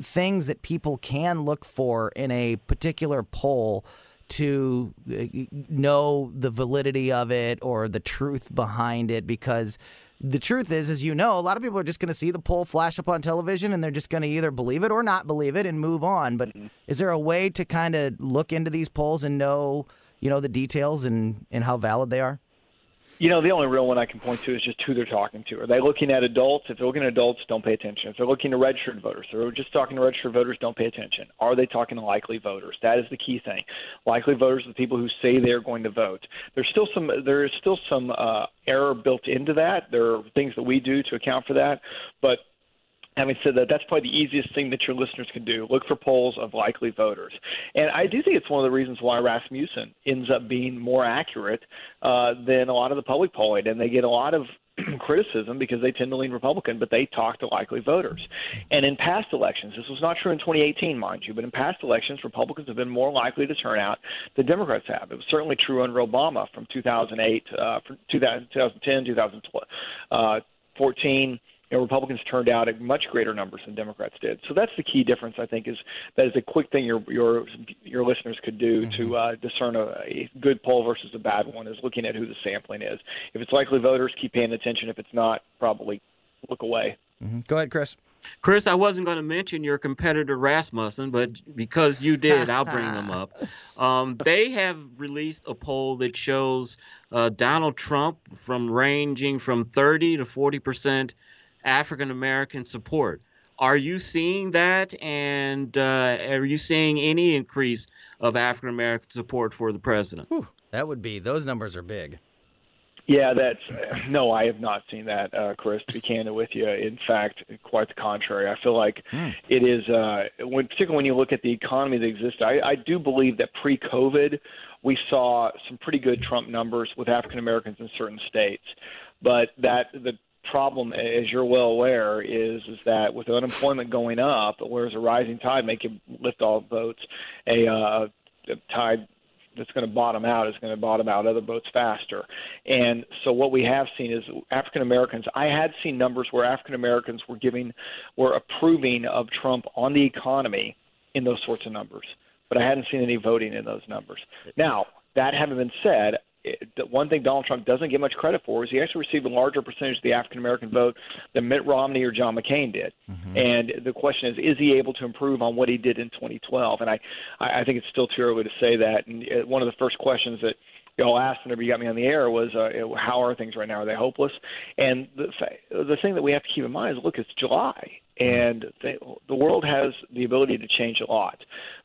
things that people can look for in a particular poll to uh, know the validity of it or the truth behind it because the truth is as you know a lot of people are just going to see the poll flash up on television and they're just going to either believe it or not believe it and move on. But mm-hmm. is there a way to kind of look into these polls and know you know the details and and how valid they are You know, the only real one I can point to is just who they're talking to. Are they looking at adults? If they're looking at adults, don't pay attention. If they're looking to registered voters, they're just talking to registered voters, don't pay attention. Are they talking to likely voters? That is the key thing. Likely voters are the people who say they're going to vote. There's still some there is still some uh, error built into that. There are things that we do to account for that, but Having said that, that's probably the easiest thing that your listeners can do. Look for polls of likely voters. And I do think it's one of the reasons why Rasmussen ends up being more accurate uh, than a lot of the public polling. And they get a lot of criticism because they tend to lean Republican, but they talk to likely voters. And in past elections, this was not true in 2018, mind you, but in past elections, Republicans have been more likely to turn out than Democrats have. It was certainly true under Obama from 2008, uh, from 2000, 2010, 2014 you know, Republicans turned out at much greater numbers than Democrats did. So that's the key difference. I think is that is a quick thing your your your listeners could do to uh, discern a, a good poll versus a bad one is looking at who the sampling is. If it's likely voters, keep paying attention. If it's not, probably look away. go ahead chris Chris, I wasn't going to mention your competitor Rasmussen, but because you did, I'll bring them up. Um, they have released a poll that shows uh, Donald Trump from ranging from 30 to 40 percent African American support. Are you seeing that, and uh, are you seeing any increase of African American support for the president? that would be those numbers are big Yeah, that's no, I have not seen that, uh, Chris. To be candid with you, in fact, quite the contrary. I feel like it is uh, when, particularly when you look at the economy that exists. I, I do believe that pre-COVID, we saw some pretty good Trump numbers with African Americans in certain states, but that the problem, as you're well aware, is is that with unemployment going up, whereas a rising tide make you lift all boats, a, uh, a tide that's going to bottom out is going to bottom out other boats faster. And so what we have seen is African Americans. I had seen numbers where African Americans were giving, were approving of Trump on the economy in those sorts of numbers, but I hadn't seen any voting in those numbers. Now that having been said. The one thing Donald Trump doesn't get much credit for is he actually received a larger percentage of the African American vote than Mitt Romney or John McCain did. And the question is, is he able to improve on what he did in 2012? And I, I I think it's still too early to say that. And uh, one of the first questions that y'all asked whenever you got me on the air was, uh, how are things right now? Are they hopeless? And the the thing that we have to keep in mind is, look, it's July, and the, the world has the ability to change a lot.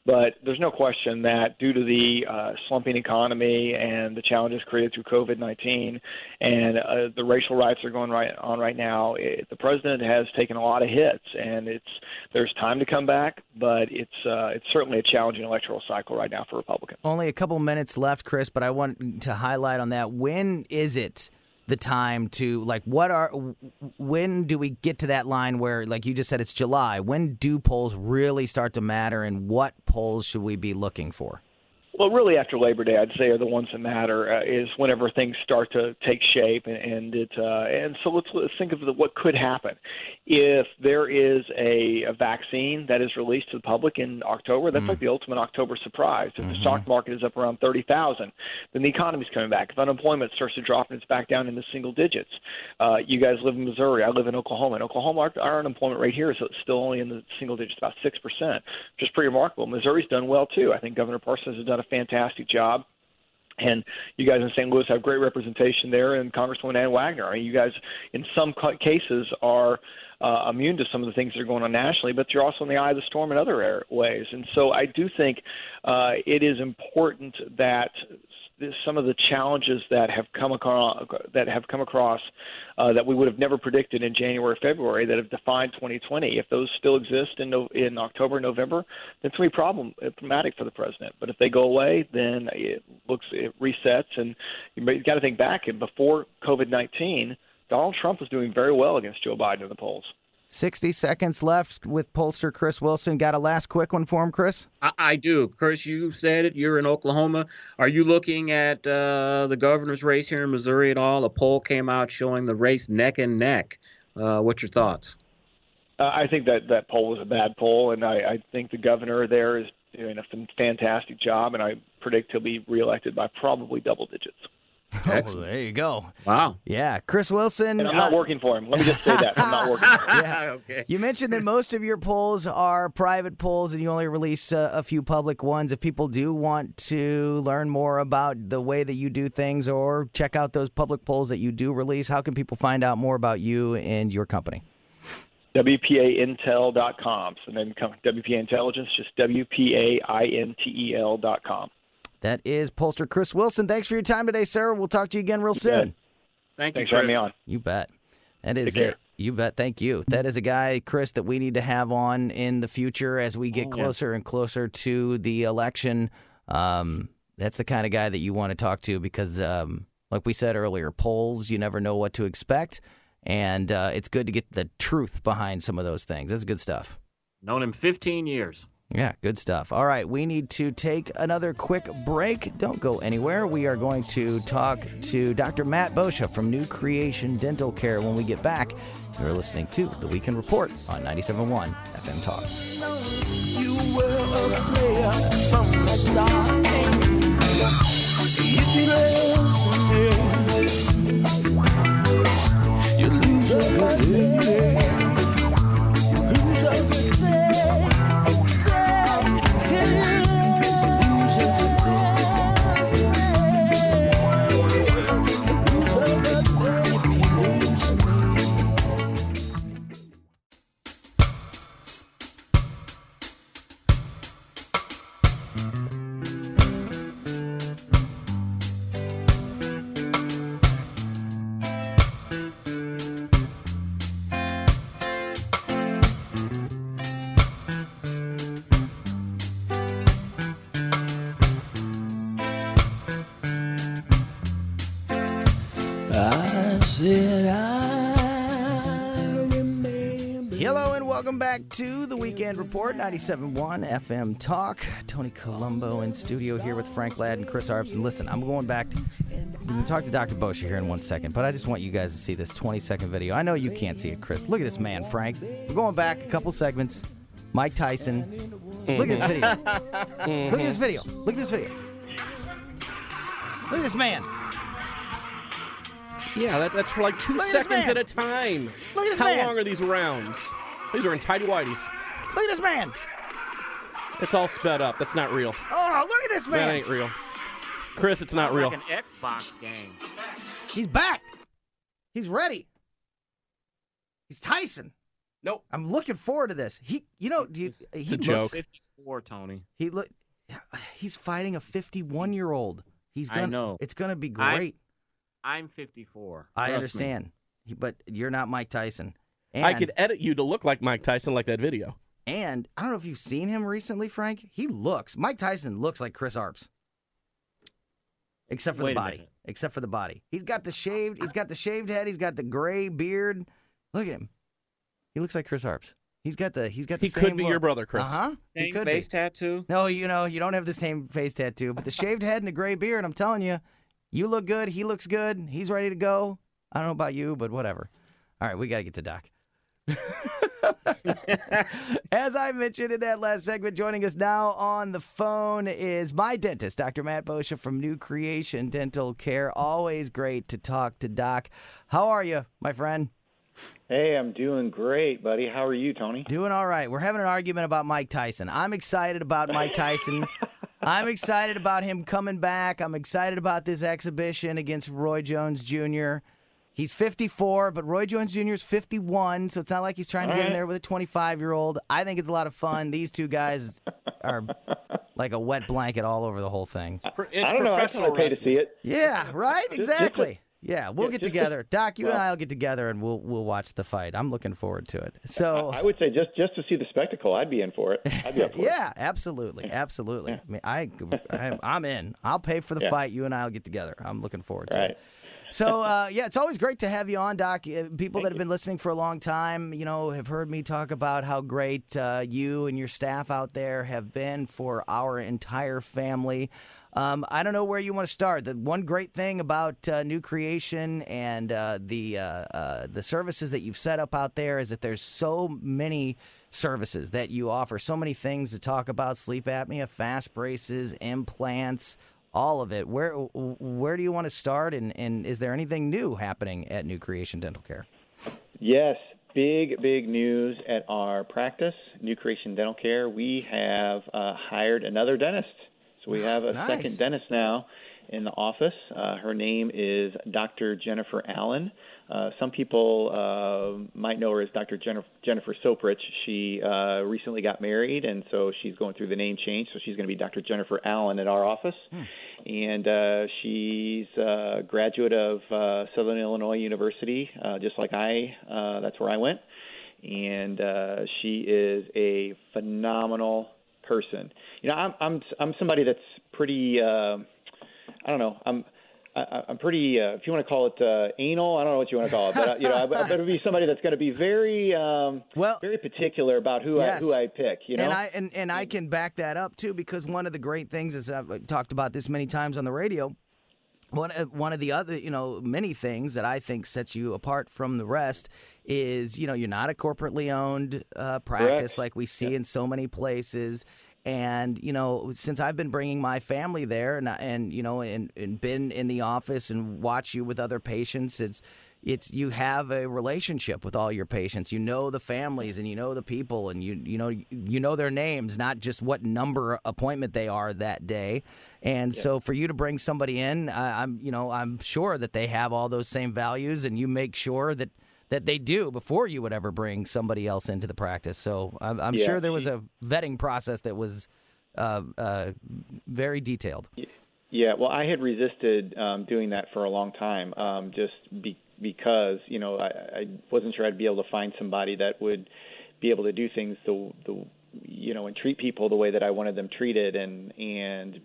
But there's no question that due to the uh, slumping economy and the challenges created through COVID-19 and uh, the racial riots that are going right on right now, it, the president has taken a lot of hits, and it's there's time to come back, but it's uh, it's certainly a challenging electoral cycle right now for Republicans. Only a couple minutes left, Chris, but I want to highlight on that. When is it the time to like what are when do we get to that line where like you just said it's July? When do polls really start to matter and what polls should we be looking for? Well, really, after Labor Day, I'd say are the ones that matter. Uh, is whenever things start to take shape, and, and it. Uh, and so let's, let's think of the, what could happen if there is a, a vaccine that is released to the public in October. That's like the ultimate October surprise. If the stock market is up around thirty thousand, then the economy's coming back. If unemployment starts to drop and it's back down into single digits, uh, you guys live in Missouri. I live in Oklahoma. In Oklahoma, our, our unemployment rate here is still only in the single digits, about six percent, which is pretty remarkable. Missouri's done well too. I think Governor Parsons has done a fantastic job And you guys in St. Louis have great representation there, and Congresswoman Ann Wagner. I mean, you guys, in some ca- cases, are uh, immune to some of the things that are going on nationally, but you're also in the eye of the storm in other ways. And so I do think uh, it is important that s- some of the challenges that have come across that have come across uh, that we would have never predicted in January, February, that have defined 2020. If those still exist in in October, November, then it's going to be problem, problematic for the president. But if they go away, then it looks it resets, and you've got to think back. And before COVID-19, Donald Trump was doing very well against Joe Biden in the polls. 60 seconds left with pollster Chris Wilson. Got a last quick one for him, Chris? I, I do. Chris, you said it. You're in Oklahoma. Are you looking at uh, the governor's race here in Missouri at all? A poll came out showing the race neck and neck. Uh, what's your thoughts? Uh, I think that that poll was a bad poll, and I, I think the governor there is doing a fantastic job, and I predict he'll be reelected by probably double digits. Oh, there you go. Wow. Yeah, Chris Wilson. And I'm not uh, working for him. Let me just say that I'm not working. For him. yeah. okay. You mentioned that most of your polls are private polls and you only release uh, a few public ones. If people do want to learn more about the way that you do things or check out those public polls that you do release, how can people find out more about you and your company? WPAintel.com. So then come WPA Intelligence, just WPAINTEL.com. That is pollster Chris Wilson. Thanks for your time today, sir. We'll talk to you again real soon. Thank you, Thanks for having me on. You bet. That is Take care. it. You bet. Thank you. That is a guy, Chris, that we need to have on in the future as we get Oh, yeah. closer and closer to the election. Um, that's the kind of guy that you want to talk to because, um, like we said earlier, polls, you never know what to expect. And uh, it's good to get the truth behind some of those things. That's good stuff. Known him 15 years. Yeah, good stuff. All right, we need to take another quick break. Don't go anywhere. We are going to talk to Dr. Matt Boscia from New Creation Dental Care when we get back. You're listening to The Weekend Report on 97.1 FM Talk. You were a player from the start. If you listen, you lose everything. You back to The Weekend Report 97.1 FM Talk. Tony Colombo in studio here with Frank Ladd and Chris Arps. And listen, I'm going back to. We're going to talk to Dr. Boscia here in one second, but I just want you guys to see this 20 second video. I know you can't see it, Chris. Look at this man, Frank. We're going back a couple segments. Mike Tyson. Look at this video. Mm-hmm. Look at this video. Look at this video. Look at this man. Yeah, that, that's for like two Look seconds at a time. Look at this How man. long are these rounds? These are in tidy whities. Look at this man. It's all sped up. That's not real. Oh, look at this man. That ain't real. Chris, it's not real. Like an Xbox game. He's back. He's ready. He's Tyson. Nope. I'm looking forward to this. He, you know, do you, he It's a looks, joke. 54, Tony. He look. He's fighting a 51 year old. He's gonna. know. It's gonna be I'm- great. I'm 54. I Trust me. understand, He- but you're not Mike Tyson. And, I could edit you to look like Mike Tyson, like that video. And I don't know if you've seen him recently, Frank. He looks. Mike Tyson looks like Chris Arps, except for Wait the body. Except for the body. He's got the shaved. He's got the shaved head. He's got the gray beard. Look at him. He looks like Chris Arps. He's got the. He's got the. He could same be your brother, Chris. Uh huh. He Same could face be. tattoo? No, you know, you don't have the same face tattoo, but the shaved head and the gray beard, I'm telling you, you look good. He looks good. He's ready to go. I don't know about you, but whatever. All right, we got to get to Doc. As I mentioned in that last segment, joining us now on the phone is my dentist, Dr. Matt Boscia from New Creation Dental Care. Always great to talk to Doc. How are you, my friend? Hey, I'm doing great, buddy. How are you, Tony? Doing all right. We're having an argument about Mike Tyson. I'm excited about Mike Tyson. I'm excited about him coming back. I'm excited about this exhibition against Roy Jones Jr. He's 54, but Roy Jones Jr. is 51, so it's not like he's trying to All get in there with a 25 year old. I think it's a lot of fun. These two guys are like a wet blanket all over the whole thing. It's I don't know. I professional would pay to see it. Yeah, right. Just- Exactly. Yeah, we'll Yeah, get just- together. Doc, you and I'll get together and we'll we'll watch the fight. I'm looking forward to it. So I would say just just to see the spectacle, I'd be in for it. I'd be up for it. yeah, absolutely, absolutely. I mean, I, I I'm in. I'll pay for the Yeah. fight. You and I'll get together. I'm looking forward to Right. it. So uh, yeah, it's always great to have you on, Doc. Uh, People that have been listening for a long time, you know, have heard me talk about how great uh, you and your staff out there have been for our entire family. Um, I don't know where you want to start. The one great thing about uh, New Creation and uh, the uh, uh, the services that you've set up out there is that there's so many services that you offer, so many things to talk about: sleep apnea, fast braces, implants, all of it. Where where do you want to start? And, and is there anything new happening at New Creation Dental Care? Yes, big, big news at our practice, New Creation Dental Care. We have uh, hired another dentist. So we have a Nice. second dentist now in the office. Uh, her name is Dr. Jennifer Allen. Uh, some people uh, might know her as Dr. Jennifer, Jennifer Soprich. She uh, recently got married, and so she's going through the name change. So she's going to be Dr. Jennifer Allen at our office. And uh, she's a graduate of uh, Southern Illinois University, uh, just like I. Uh, that's where I went. And uh, she is a phenomenal person. You know, I'm I'm I'm somebody that's pretty. Uh, I don't know. I'm I, I'm pretty. Uh, if you want to call it uh, anal, I don't know what you want to call it, but uh, you know, I, I better be somebody that's going to be very um, well, very particular about who Yes. I who I pick. You know, And I and, and I can back that up too because one of the great things is I've talked about this many times on the radio. One of, one of the other, you know, many things that I think sets you apart from the rest is, you know, you're not a corporately owned uh, practice Correct. like we see in so many places. And you know, since I've been bringing my family there, and and you know, and, and been in the office and watch you with other patients, it's it's you have a relationship with all your patients. You know the families and you know the people and you you know you know their names, not just what number appointment they are that day. And so for you to bring somebody in, I, I'm you know I'm sure that they have all those same values, and you make sure that that they do before you would ever bring somebody else into the practice. So I'm, I'm Yeah, sure there was a vetting process that was uh, uh, very detailed. Yeah, well, I had resisted um, doing that for a long time, um, just be, because you know I, I wasn't sure I'd be able to find somebody that would be able to do things the the you know and treat people the way that I wanted them treated, and and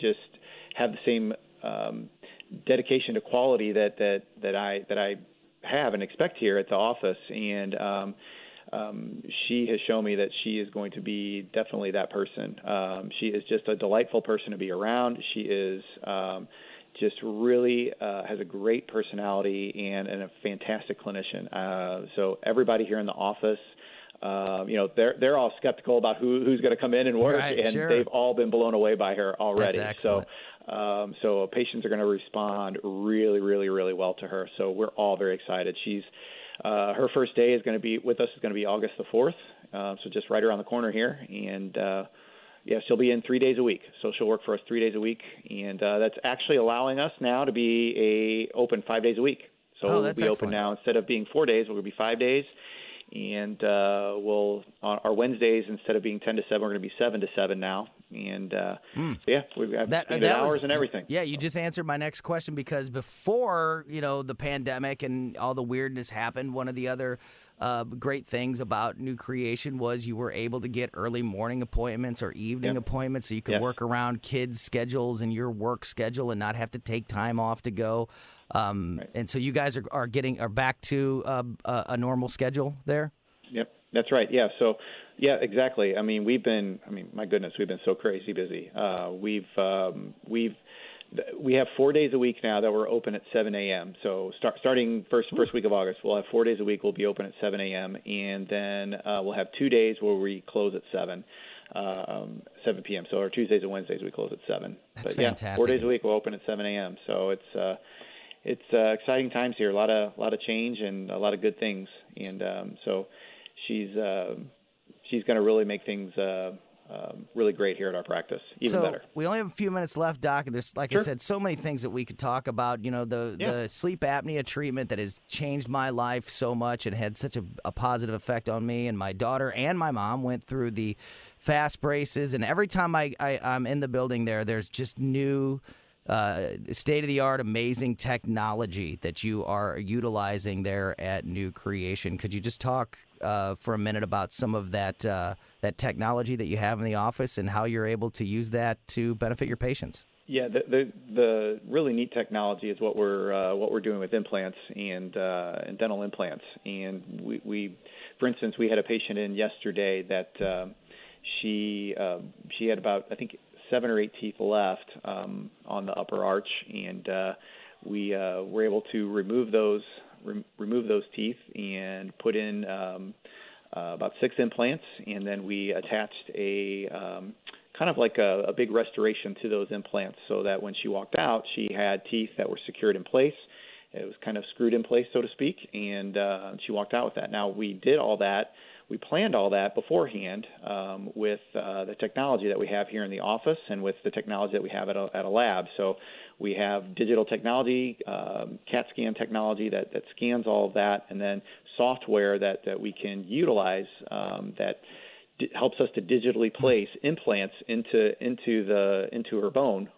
just have the same um, dedication to quality that that that I that I have and expect here at the office, and um, um, she has shown me that she is going to be definitely that person. Um, she is just a delightful person to be around. She is um, just really uh, has a great personality and, and a fantastic clinician. Uh, so everybody here in the office. Um, you know they're they're all skeptical about who who's going to come in and work, Right, and sure. they've all been blown away by her already. So um, so patients are going to respond really, really, really well to her. So we're all very excited. She's uh, her first day is going to be with us is going to be August the fourth. Uh, so just right around the corner here, and uh, yeah, she'll be in three days a week. So she'll work for us three days a week, and uh, that's actually allowing us now to be a open five days a week. So Oh, we'll be open now instead of being four days, we'll be five days. And uh, we'll on our Wednesdays instead of being ten to seven, we're going to be seven to seven now. And uh, so yeah, we've got That, that hours was- and everything. Yeah, you just answered my next question because before you know the pandemic and all the weirdness happened, one of the other uh, great things about New Creation was you were able to get early morning appointments or evening appointments, so you could work around kids' schedules and your work schedule and not have to take time off to go. Um, And so you guys are, are getting are back to uh, a, a normal schedule there. Yep, that's right. Yeah. So, yeah, exactly. I mean, we've been. I mean, my goodness, we've been so crazy busy. Uh, we've um, we've we have four days a week now that we're open at 7 a.m. So start, starting first first week of August, we'll have four days a week. We'll be open at 7 a.m. and then uh, we'll have two days where we close at 7. Um, 7 p.m. So our Tuesdays and Wednesdays we close at 7. That's but yeah, four days a week we'll open at 7 a.m. So it's uh, it's uh, exciting times here. A lot of a lot of change and a lot of good things. And um, so she's uh, she's going to really make things uh, um, really great here at our practice. Even so better. we only have a few minutes left, Doc. and There's, like I said, so many things that we could talk about. You know, the Yeah. the sleep apnea treatment that has changed my life so much and had such a, a positive effect on me. And my daughter and my mom went through the fast braces, and every time I, I I'm in the building there, there's just new. Uh, state of the art, amazing technology that you are utilizing there at New Creation. Could you just talk uh, for a minute about some of that uh, that technology that you have in the office and how you're able to use that to benefit your patients? Yeah, the, the the really neat technology is what we're uh, what we're doing with implants and uh, and dental implants. And we, we, for instance, we had a patient in yesterday that um, she uh, she had about I think seven or eight teeth left um, on the upper arch, and uh, we uh, were able to remove those rem- remove those teeth and put in um, uh, about six implants, and then we attached a um, kind of like a, a big restoration to those implants, so that when she walked out, she had teeth that were secured in place. It was kind of screwed in place, so to speak, and uh, she walked out with that. Now we did all that. We planned all that beforehand um, with uh, the technology that we have here in the office and with the technology that we have at a, at a lab. So we have digital technology, um, CAT scan technology that, that scans all of that, and then software that, that we can utilize um, that helps us to digitally place implants into into the into her bone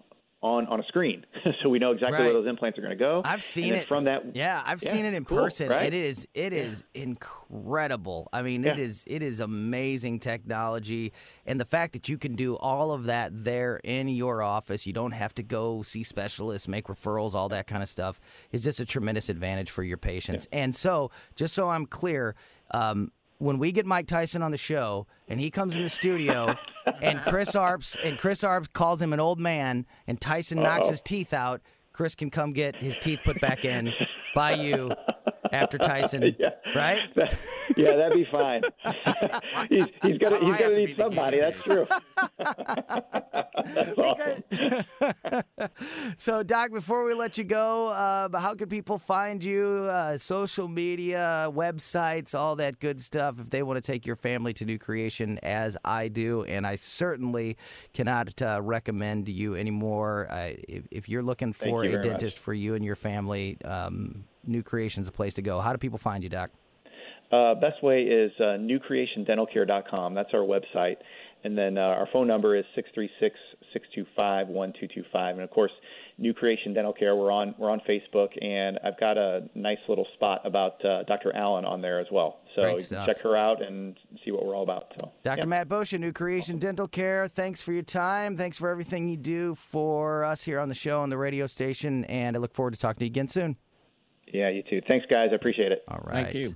on on a screen, so we know exactly Right. where those implants are going to go. I've seen it from that. Yeah, I've Yeah, seen it in cool, person. right? It is it Yeah. is incredible. I mean, it Yeah. is it is amazing technology, and the fact that you can do all of that there in your office, you don't have to go see specialists, make referrals, all that kind of stuff, is just a tremendous advantage for your patients. And so, just so I'm clear. Um, when we get Mike Tyson on the show and he comes in the studio and Chris Arps and Chris Arps calls him an old man and Tyson knocks Uh-oh. his teeth out, Chris can come get his teeth put back in by you after Tyson, Yeah. Right? That- yeah, that'd be fine. he's he's gonna he's gonna need somebody. That's true. That's awesome. so, Doc, before we let you go, uh, how can people find you? Uh, social media, websites, all that good stuff. If they want to take your family to new creation, as I do, and I certainly cannot uh, recommend you anymore. Uh, if, if you're looking for a very much. dentist for you and your family, um, New Creation's a place to go. How do people find you, Doc? Uh, best way is uh, newcreationdentalcare.com. That's our website. And then uh, our phone number is 636 625 1225. And of course, New Creation Dental Care, we're on, we're on Facebook. And I've got a nice little spot about uh, Dr. Allen on there as well. So Great you can stuff. check her out and see what we're all about. So, Dr. yeah. Matt Boscia, New Creation Dental Care. Thanks for your time. Thanks for everything you do for us here on the show on the radio station. And I look forward to talking to you again soon. Yeah, you too. Thanks, guys. I appreciate it. All right.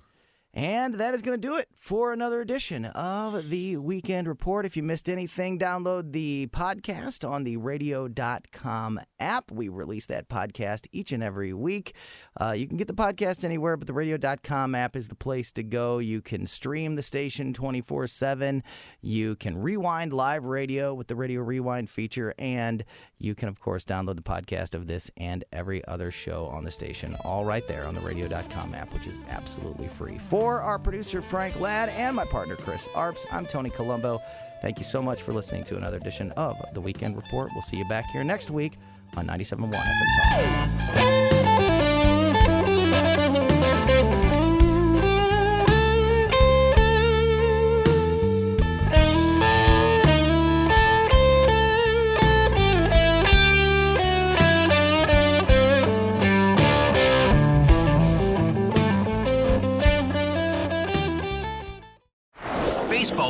And that is going to do it for another edition of the Weekend Report. If you missed anything, download the podcast on the radio.com app. We release that podcast each and every week. Uh, you can get the podcast anywhere, but the radio.com app is the place to go. You can stream the station 24 7. You can rewind live radio with the Radio Rewind feature. And you can, of course, download the podcast of this and every other show on the station, all right there on the radio.com app, which is absolutely free. For our producer, Frank Ladd, and my partner, Chris Arps, I'm Tony Colombo. Thank you so much for listening to another edition of The Weekend Report. We'll see you back here next week on 97.1 FM Talk.